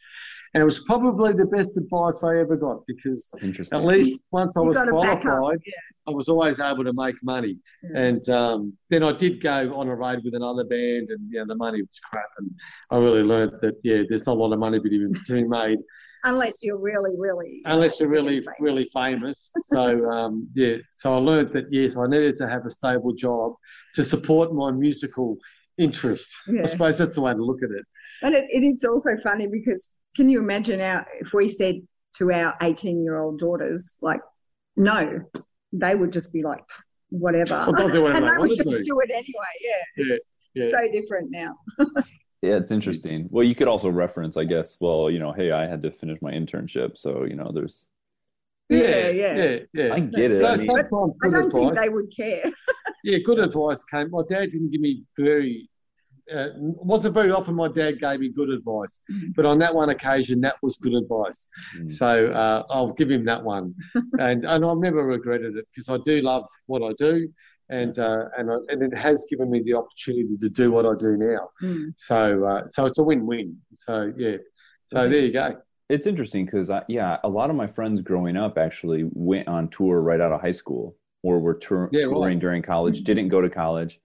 And it was probably the best advice I ever got because at least once I was got to back up, qualified, yeah. I was always able to make money. Yeah. And um, then I did go on a road with another band, and yeah, the money was crap. And I really learned that yeah, there's not a lot of money to be, to be made Unless you're really, really. unless you're really famous. really famous. So um, yeah, so I learned that yes, I needed to have a stable job to support my musical interest. Yeah. I suppose that's the way to look at it. And it, it is also funny because can you imagine our, if we said to our 18 year old daughters, like, no, they would just be like, whatever. [laughs] I'll do whatever and I they would just do. do it anyway. Yeah. Yeah, yeah. so different now. [laughs] Yeah, it's interesting. Well, you could also reference, I guess, well, you know, hey, I had to finish my internship, so you know, there's Yeah, yeah. yeah, yeah. I get it. So I mean, sometimes I good don't think advice. they would care. [laughs] Yeah, good advice came. My dad didn't give me very. Uh, wasn't very often my dad gave me good advice, Mhm. but on that one occasion, that was good advice. Mm. So uh, I'll give him that one, [laughs] and and I've never regretted it because I do love what I do, and uh, and I, and it has given me the opportunity to do what I do now. Mm. So uh, so it's a win-win. So yeah, so there you go. it's interesting because, yeah, a lot of my friends growing up actually went on tour right out of high school or were tour- Yeah, right. touring during college, Mhm. didn't go to college,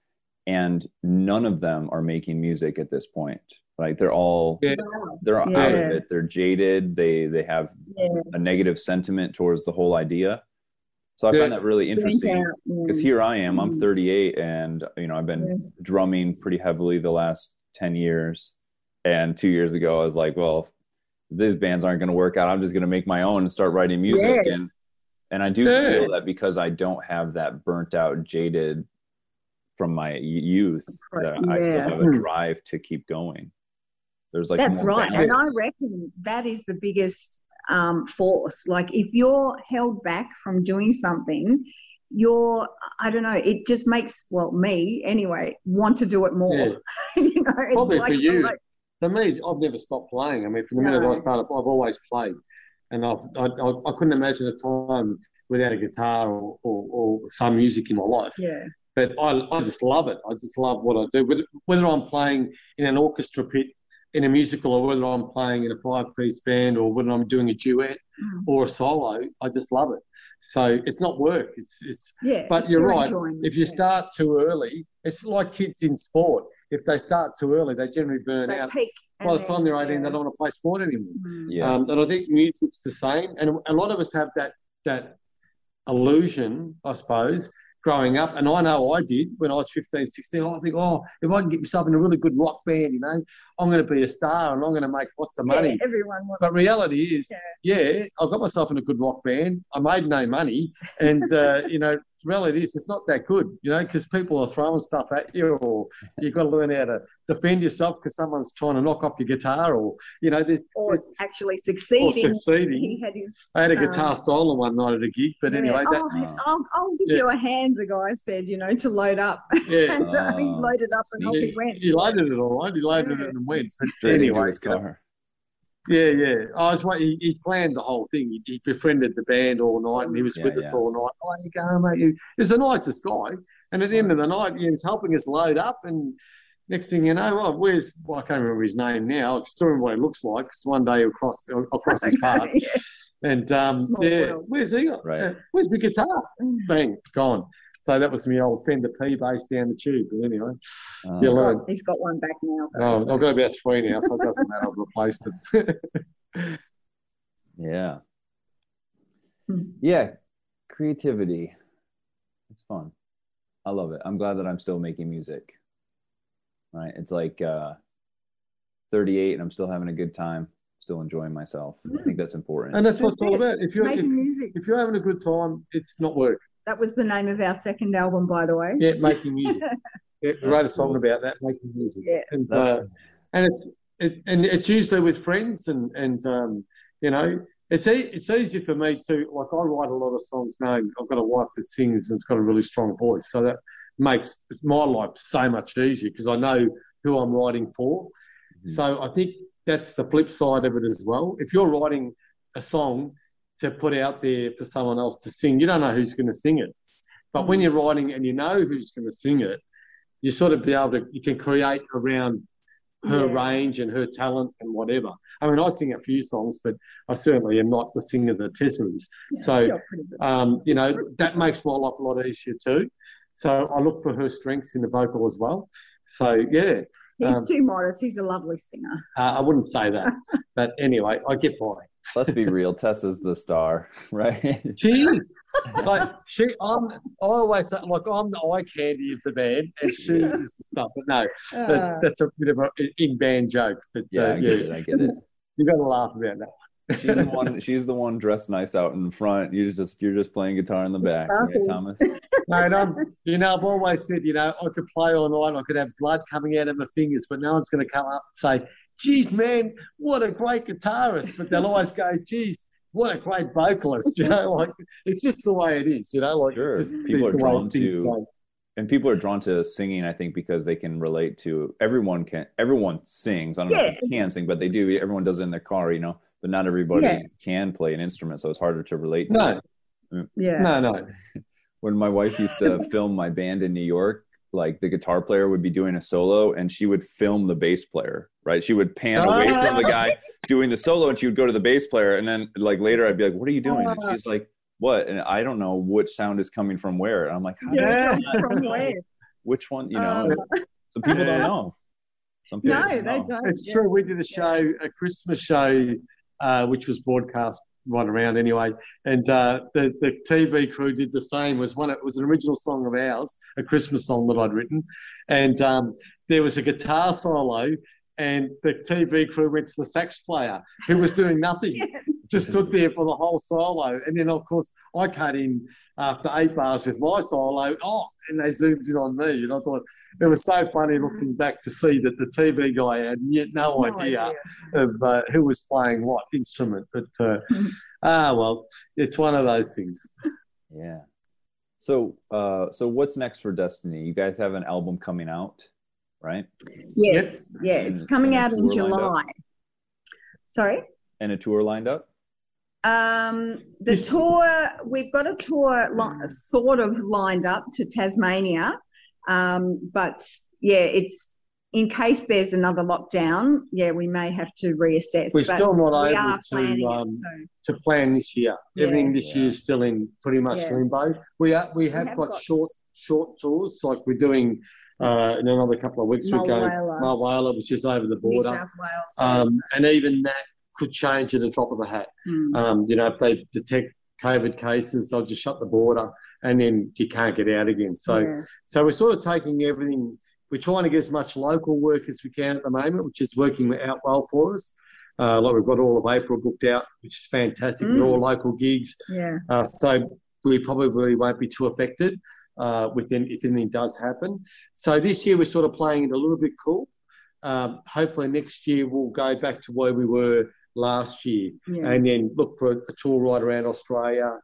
and none of them are making music at this point. Like they're all Yeah. they're out of it. They're jaded. They they have Yeah. a negative sentiment towards the whole idea. So I Yeah. find that really interesting Burnt out, yeah. because here I am. I'm Mm. 38, and you know I've been Yeah. drumming pretty heavily the last 10 years. And two years ago, I was like, well, if these bands aren't going to work out. I'm just going to make my own and start writing music. Yeah. And and I do Yeah. feel that because I don't have that burnt out, jaded from my youth, that I still have a drive to keep going. There's like That's right. balance. And I reckon that is the biggest um, force. Like if you're held back from doing something, you're, I don't know, it just makes, well, me anyway, want to do it more. Yeah. [laughs] you know, it's Probably like, for you. like- For me, I've never stopped playing. I mean, from the minute No. I started, I've always played, and I've, I, I, I couldn't imagine a time without a guitar or, or, or some music in my life. yeah. But I, I just love it. I just love what I do. Whether, whether I'm playing in an orchestra pit, in a musical, or whether I'm playing in a five-piece band, or whether I'm doing a duet Mm. or a solo, I just love it. So it's not work. It's it's. Yeah. But it's you're right. If you yeah. start too early, it's like kids in sport. If they start too early, they generally burn They out. peak. By the time they're 18, yeah. they don't want to play sport anymore. Mm. yeah. Um, and I think music's the same. And a lot of us have that that illusion, I suppose, growing up. And I know I did when I was 15, 16. I think, oh, if I can get myself in a really good rock band, you know, I'm going to be a star and I'm going to make lots of money. Yeah, everyone wants But reality is, Yeah. yeah, I got myself in a good rock band. I made no money, and uh, you know, reality is it's not that good, you know, because people are throwing stuff at you, or you've got to learn how to defend yourself because someone's trying to knock off your guitar, or you know, there's, or there's actually or succeeding. He had his. I had a um, guitar stolen one night at a gig, but yeah, anyway, that, oh, I'll, I'll give Yeah. you a hand, the guy said, you know, to load up. [laughs] yeah. and uh, he loaded up and off He, he went. he loaded it all right. He loaded Yeah. it and went. But Straight into anyway, car. Yeah, yeah. I was wait- he, he planned the whole thing. He, he befriended the band all night, and he was Yeah, with us all night. Oh, you go, mate. You, he's the nicest guy. And at the end of the night, he was helping us load up. And next thing you know, oh, where's well, I can't remember his name now. I still remember what he looks like. 'cause one day he'll cross I'll cross his [laughs] path. Yeah. And um, yeah, where's he? Right. Uh, where's my guitar? Bang, gone. So that was my old Fender P bass down the tube. But anyway, Uh, you learn. He's got one back now. Oh, so- I've got about three now, so it doesn't matter. I've replaced it. [laughs] Yeah. Hmm. Yeah. Creativity. It's fun. I love it. I'm glad that I'm still making music. Right. It's like uh 38 and I'm still having a good time, still enjoying myself. I think that's important. and that's what it's all about. If you're if, Making music. if you're having a good time, it's not work. That was the name of our second album, by the way. Yeah, making music. [laughs] Yeah, we wrote a song cool. about that, making music. Yeah. And uh, and it's it, and it's usually with friends and and um, you know it's e- it's easy for me to like I write a lot of songs now. I've got a wife that sings and it's got a really strong voice, so that makes my life so much easier because I know who I'm writing for. Mhm. So I think that's the flip side of it as well. If you're writing a song to put out there for someone else to sing, you don't know who's going to sing it. But when you're writing and you know who's going to sing it, you sort of be able to you can create around her Yeah. range and her talent and whatever. I mean, I sing a few songs, but I certainly am not the singer that Tessa is. So, pretty good. um, you know, that makes my life a lot easier too. So I look for her strengths in the vocal as well. So yeah, He's um, too modest. He's a lovely singer. uh, I wouldn't say that, [laughs] but anyway, I get by. Let's be real. [laughs] Tessa's the star, [laughs] right? She is. like she, I'm. I always like I'm the eye candy of the band, and she Yeah. is the stuff. But no, Uh, that, that's a bit of an in band joke. But yeah, uh, I get yeah, it. I get it. you got to laugh about that. She's the one. She's the one dressed nice out in front. You just you're just playing guitar in the back, right. Thomas? [laughs] Mate, I'm, you know, I've always said, you know, I could play all night, I could have blood coming out of my fingers, but no one's going to come up and say, geez, man, what a great guitarist. But they'll always go, geez, what a great vocalist. [laughs] You know, like, it's just the way it is, you know, like, Sure. just People are drawn to- go. and people are drawn to singing i think because they can relate to everyone can everyone sings i don't know if they can sing but they do everyone does it in their car you know but not everybody Yeah. can play an instrument so it's harder to relate to No, yeah. no, no. [laughs] when my wife used to film my band in new york like the guitar player would be doing a solo and she would film the bass player right she would pan away from the guy doing the solo and she would go to the bass player and then like later i'd be like what are you doing and she's like what and i don't know which sound is coming from where and i'm like how Yeah. [laughs] From where? which one? You know, uh, some people don't know. Some people no, don't they know. don't. It's yeah. true. We did a show, a Christmas show, uh, which was broadcast right around anyway. And uh, the the TV crew did the same. It was one. It was an original song of ours, a Christmas song that I'd written, and um, there was a guitar solo. And the TV crew went to the sax player who was doing nothing, just stood there for the whole solo. And then, of course, I cut in after eight bars with my solo. Oh, and they zoomed in on me. And I thought, it was so funny looking back to see that the TV guy had yet no, no idea, idea, of uh, who was playing what instrument. But uh, [laughs] ah, well, it's one of those things. Yeah. So, uh, so what's next for Destiny? You guys have an album coming out, right? Yes. Yeah, it's coming out in July. Sorry. And a tour lined up. Um, the tour, we've got a tour li- sort of lined up to Tasmania. Um, but yeah, it's in case there's another lockdown. Yeah, we may have to reassess. We're still not able to um, it, so. to plan this year. Yeah, Everything this yeah. year is still in pretty much yeah. limbo. We are, we have, we have got, got, short short tours like we're doing. Uh, in another couple of weeks, we're going to Mulwala, which is over the border. Wales, um, and even that could change at the drop of a hat. Mm. Um, you know, if they detect COVID cases, they'll just shut the border and then you can't get out again. So, yeah. so we're sort of taking everything. We're trying to get as much local work as we can at the moment, which is working out well for us. Uh, like we've got all of April booked out, which is fantastic. Mm. They're all local gigs. Yeah. Uh, so we probably won't be too affected uh, within if anything does happen. So this year we're sort of playing it a little bit cool. Um, hopefully next year we'll go back to where we were last year, yeah. and then look for a, a tour right around Australia,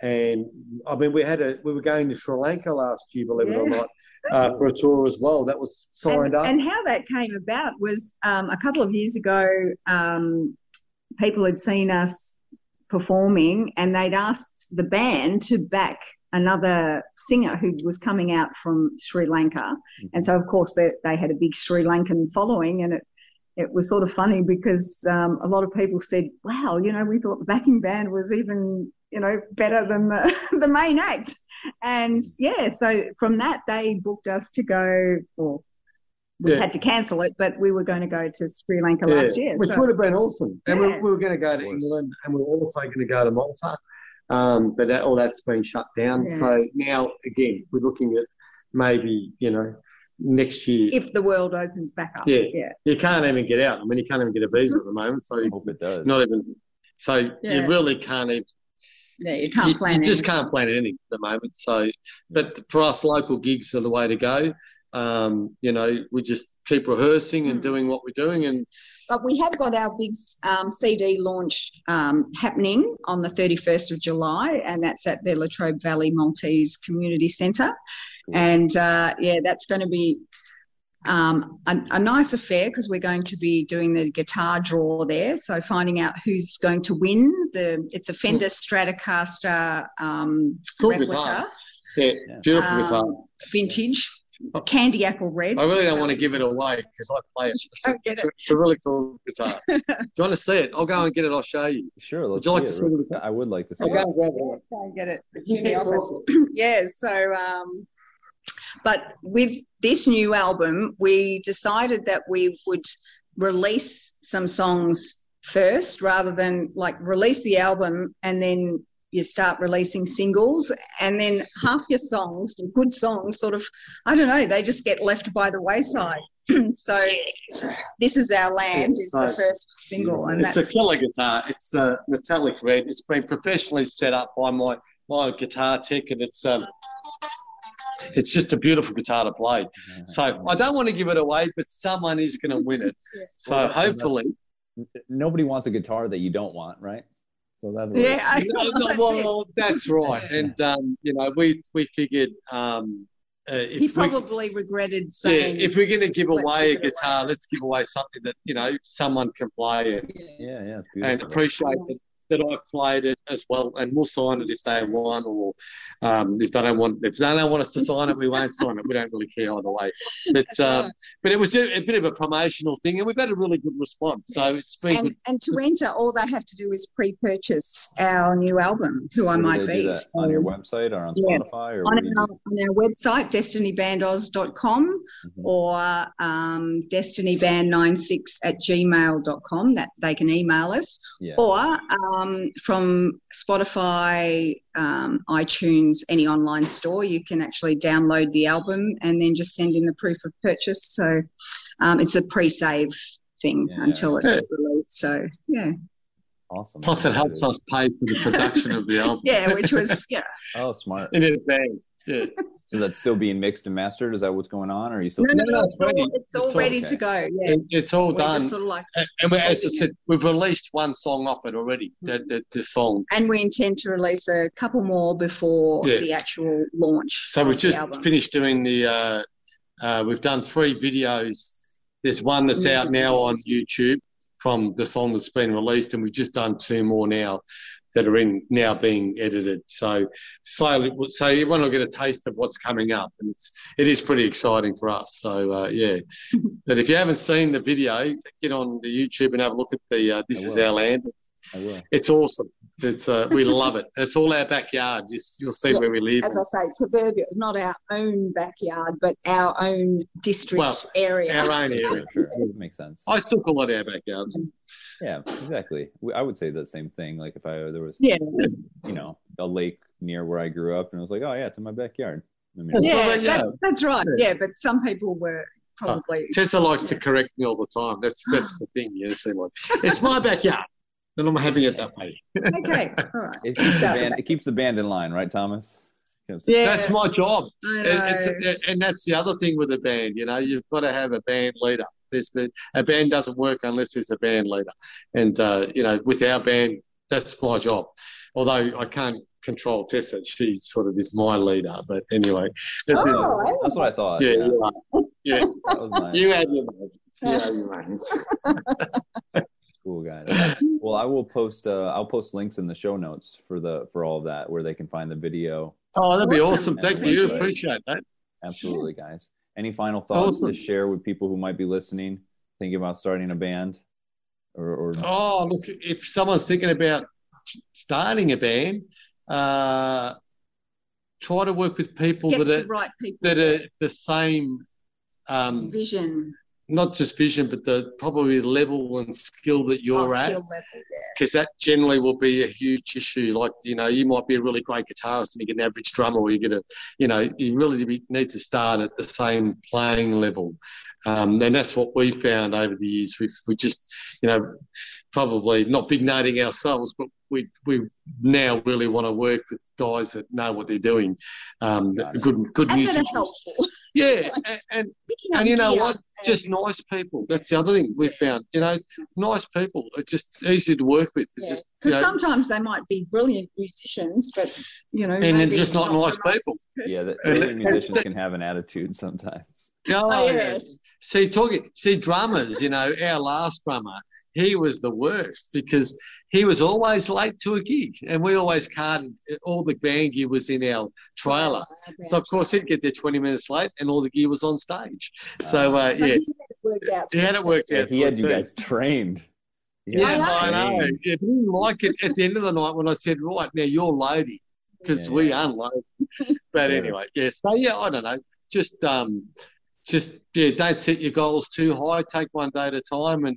and I mean, we had a we were going to Sri Lanka last year, believe yeah. it or not, uh, for a tour as well. That was signed and, up. And how that came about was um, a couple of years ago. Um, people had seen us performing, and they'd asked the band to back another singer who was coming out from Sri Lanka, mm-hmm. and so of course they, they had a big Sri Lankan following, and it it was sort of funny because um, a lot of people said, "Wow, you know, we thought the backing band was even you know, better than the, [laughs] the main act. And yeah, so from that, they booked us to go, or we yeah. had to cancel it, but we were going to go to Sri Lanka yeah, last year. Which so. would have been awesome. And yeah. we, we, were going to go to England and we were also going to go to Malta. Um, but that, all that's been shut down. So now, again, we're looking at maybe, you know, next year. If the world opens back up. Yeah. yeah. You can't even get out. I mean, you can't even get a visa at the moment. So I hope it does. Not even. So you really can't even yeah, you can't plan. You, you just can't plan anything at the moment. So, but for us, local gigs are the way to go. Um, you know, we just keep rehearsing and mm. doing what we're doing, and. But we have got our big um, CD launch um, happening on the 31st of July, and that's at the Latrobe Valley Maltese Community Centre. And uh, yeah, that's going to be um, a, a, nice affair because we're going to be doing the guitar draw there. So finding out who's going to win the it's a Fender Stratocaster um, cool replica. Guitar. Yeah, beautiful um, guitar. Vintage. Candy apple red. I really don't want to give it away because I play it. [laughs] It's, a, it's, a, it's a really cool guitar. [laughs] Do you want to see it? I'll go and get it. I'll show you. Sure. Let's would you like to see it? I would like to see I'll it. Go and grab it. Go and get it. It's in [laughs] the office. [clears throat] yeah. So um, but with this new album, we decided that we would release some songs first rather than like release the album and then you start releasing singles. And then half your songs good songs sort of i don't know they just get left by the wayside. [clears throat] So this is our land is the first single and it's that's... a killer guitar. It's a metallic red. It's been professionally set up by my my guitar tech and it's um [laughs] it's just a beautiful guitar to play. Yeah. So I don't want to give it away, but someone is going to win it. [laughs] So well, hopefully, nobody wants a guitar that you don't want, right? So that's yeah. I, well, that's right. [laughs] And um, you know, we we figured. Um, uh, he probably we, regretted saying. Yeah, if we're going to give away a guitar, away. let's give away something that you know someone can play and, yeah, yeah, and appreciate it that I've played it as well, and we'll sign it if they want, or um, if they don't want if they don't want us to sign it, we won't sign it. We don't really care either way. But um, but it was a, a, bit of a promotional thing, and we've had a really good response. So it's been and, good. and to enter, all they have to do is pre-purchase our new album. Who I might be on your website or on Yeah. Spotify or on where do you our, do on our website, destinybandoz.com Mhm. or um, destinyband96 at gmail.com. That they can email us. Yeah. Or um, from Spotify, um, iTunes, any online store, you can actually download the album and then just send in the proof of purchase. So um, it's a pre-save thing Yeah. until it's Yeah. released. So yeah, Awesome. Plus, it helps us pay for the production of the [laughs] album. yeah, which was yeah. Oh, smart. in advance. Yeah. So that's still being mixed and mastered. Is that what's going on, or are you still? No, no, no, no, it's it's all, ready. it's all It's all ready okay. to go. Yeah, It, it's all we're done. just sort of like, And- And we, as I said, we've released one song off it already. The, the, the song. and we intend to release a couple more before Yeah. the actual launch. So we've just album. finished doing the. Uh, uh, we've done three videos. There's one that's out now on YouTube from the song that's been released, and we've just done two more now that are in now being edited. So slowly, so everyone will get a taste of what's coming up, and it's it is pretty exciting for us. So uh, yeah, [laughs] but if you haven't seen the video, get on the YouTube and have a look at the uh, "This Is. Our Land." I will. It's awesome. It's uh, we love it. It's all our backyard. Just you'll see Yeah, where we live. As I say, proverbial, not our own backyard, but our own district Well, area. Our own area. [laughs] Sure, makes sense. I still call it our backyard. Yeah, exactly. I would say the same thing. Like if I there was, yeah, you know, a lake near where I grew up, and I was like, oh yeah, it's in my backyard. I mean, That's yeah, what I- yeah. That's, that's right. Yeah, but some people were probably. Tessa likes to correct me all the time. That's that's the thing. You know, see, like it's my backyard, and I'm having it that way. [laughs] okay, all right. it keeps the band. It keeps the band in line, right, Thomas? Yeah, That's my job. I And, know. and that's the other thing with a band. You know, you've got to have a band leader. There's the a band doesn't work unless there's a band leader. And uh, you know, with our band, that's my job. Although I can't control Tessa, she sort of is my leader. But anyway, Oh, That's what I thought. yeah, Yeah, you. Yeah, that was nice. you have your moments. You have your moments. [laughs] [laughs] Cool guys. [laughs] Well, I will post. Uh, I'll post links in the show notes for the for all of that, where they can find the video. Oh, that'd be Awesome. awesome. Thank you. thank. Appreciate that. Absolutely, guys. Any final thoughts Awesome. to share with people who might be listening, thinking about starting a band, or, or Oh, look, if someone's thinking about starting a band, uh, try to work with people get that the are right people. that are the same, um, vision. Not just vision, but the probably level and skill that you're oh, at, level, yeah. because that generally will be a huge issue. Like you know, you might be a really great guitarist and you get an average drummer, or you get a, you know, you really need to start at the same playing level. Um, and that's what we found over the years. We've we just, you know, probably not big noting ourselves, but we we now really want to work with guys that know what they're doing. Um, that Got are it. good good And that music. Yeah, [laughs] and, and and you know gear what? Just nice people. That's the other thing we found. You know, nice people are just easy to work with. It's Yeah. just you Because know, sometimes they might be brilliant musicians, but you know, And they're just not the nice people. yeah, the, the musicians can have an attitude sometimes. oh, Oh, yeah. yes. See, talking, see, drummers. You know, our last drummer, he was the worst because he was always late to a gig, and we always carted all the band gear was in our trailer. So of course he'd get there 20 minutes late, and all the gear was on stage. So uh, So yeah, he had it worked out. he had it worked Yeah, out. he had you T. guys trained. He Yeah, had you I know. trained. If you didn't like it at the end of the night when I said, right, now you're loading because Yeah, we yeah. unload. [laughs] But Yeah. anyway, yeah. So yeah, I don't know. Just um, just yeah, don't set your goals too high. Take one day at a time, and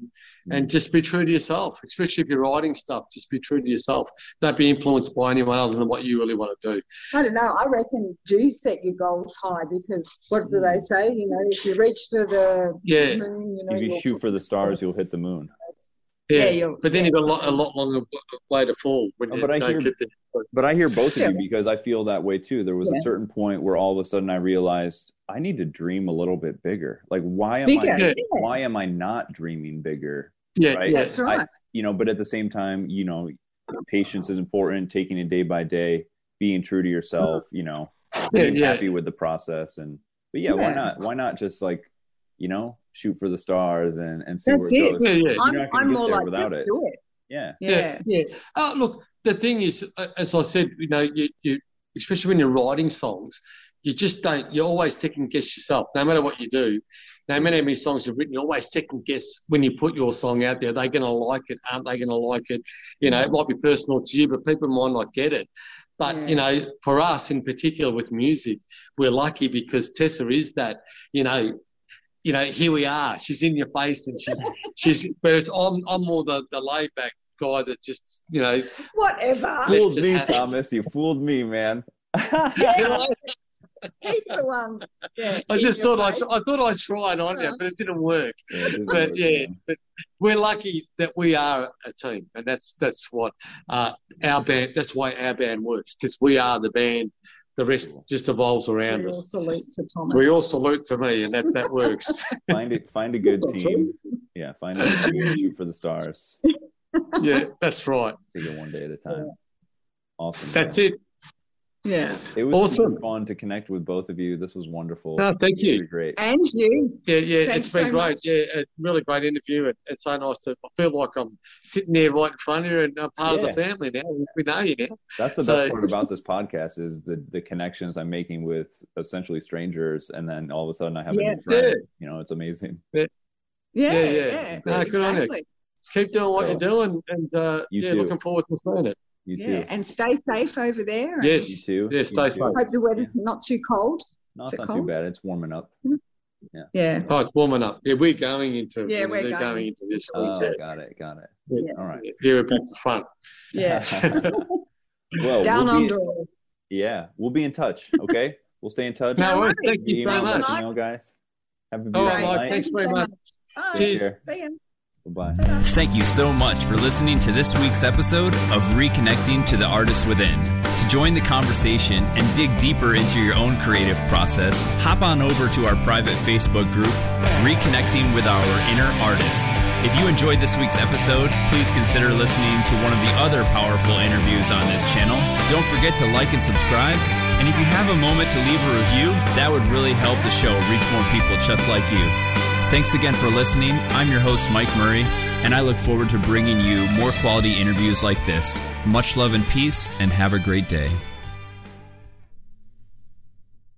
Mm. and just be true to yourself. Especially if you're writing stuff, just be true to yourself. Don't be influenced by anyone other than what you really want to do. I don't know. I reckon do set your goals high because what do they say? You know, if you reach for the Yeah. moon, you know, If you shoot for the stars, you'll hit the moon. Yeah, Yeah, you're- but then yeah. you've got a lot, a lot longer way to fall when Oh, you but I don't hear- get there. But I hear both of you because I feel that way too. There was a certain point where all of a sudden I realized I need to dream a little bit bigger. Like why am bigger. I Yeah. Yeah. why am I not dreaming bigger? Yeah, Right. yeah. That's right. You know, but at the same time, you know, patience is important, taking it day by day, being true to yourself, you know, being yeah. happy with the process and but yeah, why not why not just like, you know, shoot for the stars and, and see That's where it it. goes. Yeah, yeah. You're I'm, I'm more like, without just it. do it. Yeah. Yeah. yeah. Oh, look, the thing is, uh, as I said, you know, you, you especially when you're writing songs, you just don't. You always second guess yourself, no matter what you do. No matter how many songs you've written, you always second guess when you put your song out there. Are they going to like it? Aren't they going to like it? You know, it might be personal to you, but people might not get it. But Yeah. you know, for us in particular with music, we're lucky because Tessa is that. You know, you know, here we are. She's in your face, and she's she's. Whereas I'm I'm more the the laid back guy that just you know. Whatever. Fooled Let's- me, Thomas. You fooled me, man. Yeah. He's the one. Yeah, I just thought I face. I thought I'd try it on you, but it didn't work. Yeah, it is But work, yeah, man. but we're lucky that we are a team, and that's that's what uh, our band. That's why our band works because we are the band. The rest just evolves around We us. salute to Thomas. We all salute to me, and that that works. [laughs] Find it. Find a good team. Yeah, find a good team shoot for the stars. [laughs] yeah, that's right. Take it one day at a time. Awesome. That's it. Yeah. It was Awesome. fun to connect with both of you. This was wonderful. No, thank you. Really great. And you. Yeah, yeah, Thanks it's been so great. much. Yeah, a really great interview. And it's so nice to. I feel like I'm sitting there right in front of you and I'm part of the family now. We know you now. That's the So- best part [laughs] about this podcast is the the connections I'm making with essentially strangers, and then all of a sudden I have Yeah. a new friend. Yeah. You know, it's amazing. Yeah. Yeah, yeah. Yeah. No, good on you. exactly. Keep doing what So- you're doing, and uh, You yeah, too. looking forward to seeing it. You Yeah. too. And stay safe over there. and Yes, You too. Yeah, You stay too. safe. Hope the weather's not too cold. No, it's it not too bad. It's warming up. Mm-hmm. Yeah. yeah. Oh, it's warming up. Yeah, we're going into. Yeah, we're going. going. into this Oh, week. yeah. got it. Got it. Yeah. All right. Here we're back to front. Yeah. [laughs] [laughs] well, Down we'll be, under. yeah, we'll be in touch. Okay, we'll stay in touch. No, worries. worries. thank you very much. me guys. Have a All beautiful right, night. thanks very much. Bye. Cheers. See ya. Bye. Thank you so much for listening to this week's episode of Reconnecting to the Artist Within. To join the conversation and dig deeper into your own creative process, hop on over to our private Facebook group, Reconnecting with Our Inner Artist. If you enjoyed this week's episode, please consider listening to one of the other powerful interviews on this channel. Don't forget to like and subscribe. And if you have a moment to leave a review, that would really help the show reach more people just like you. Thanks again for listening. I'm your host, Mike Murray, and I look forward to bringing you more quality interviews like this. Much love and peace, and have a great day.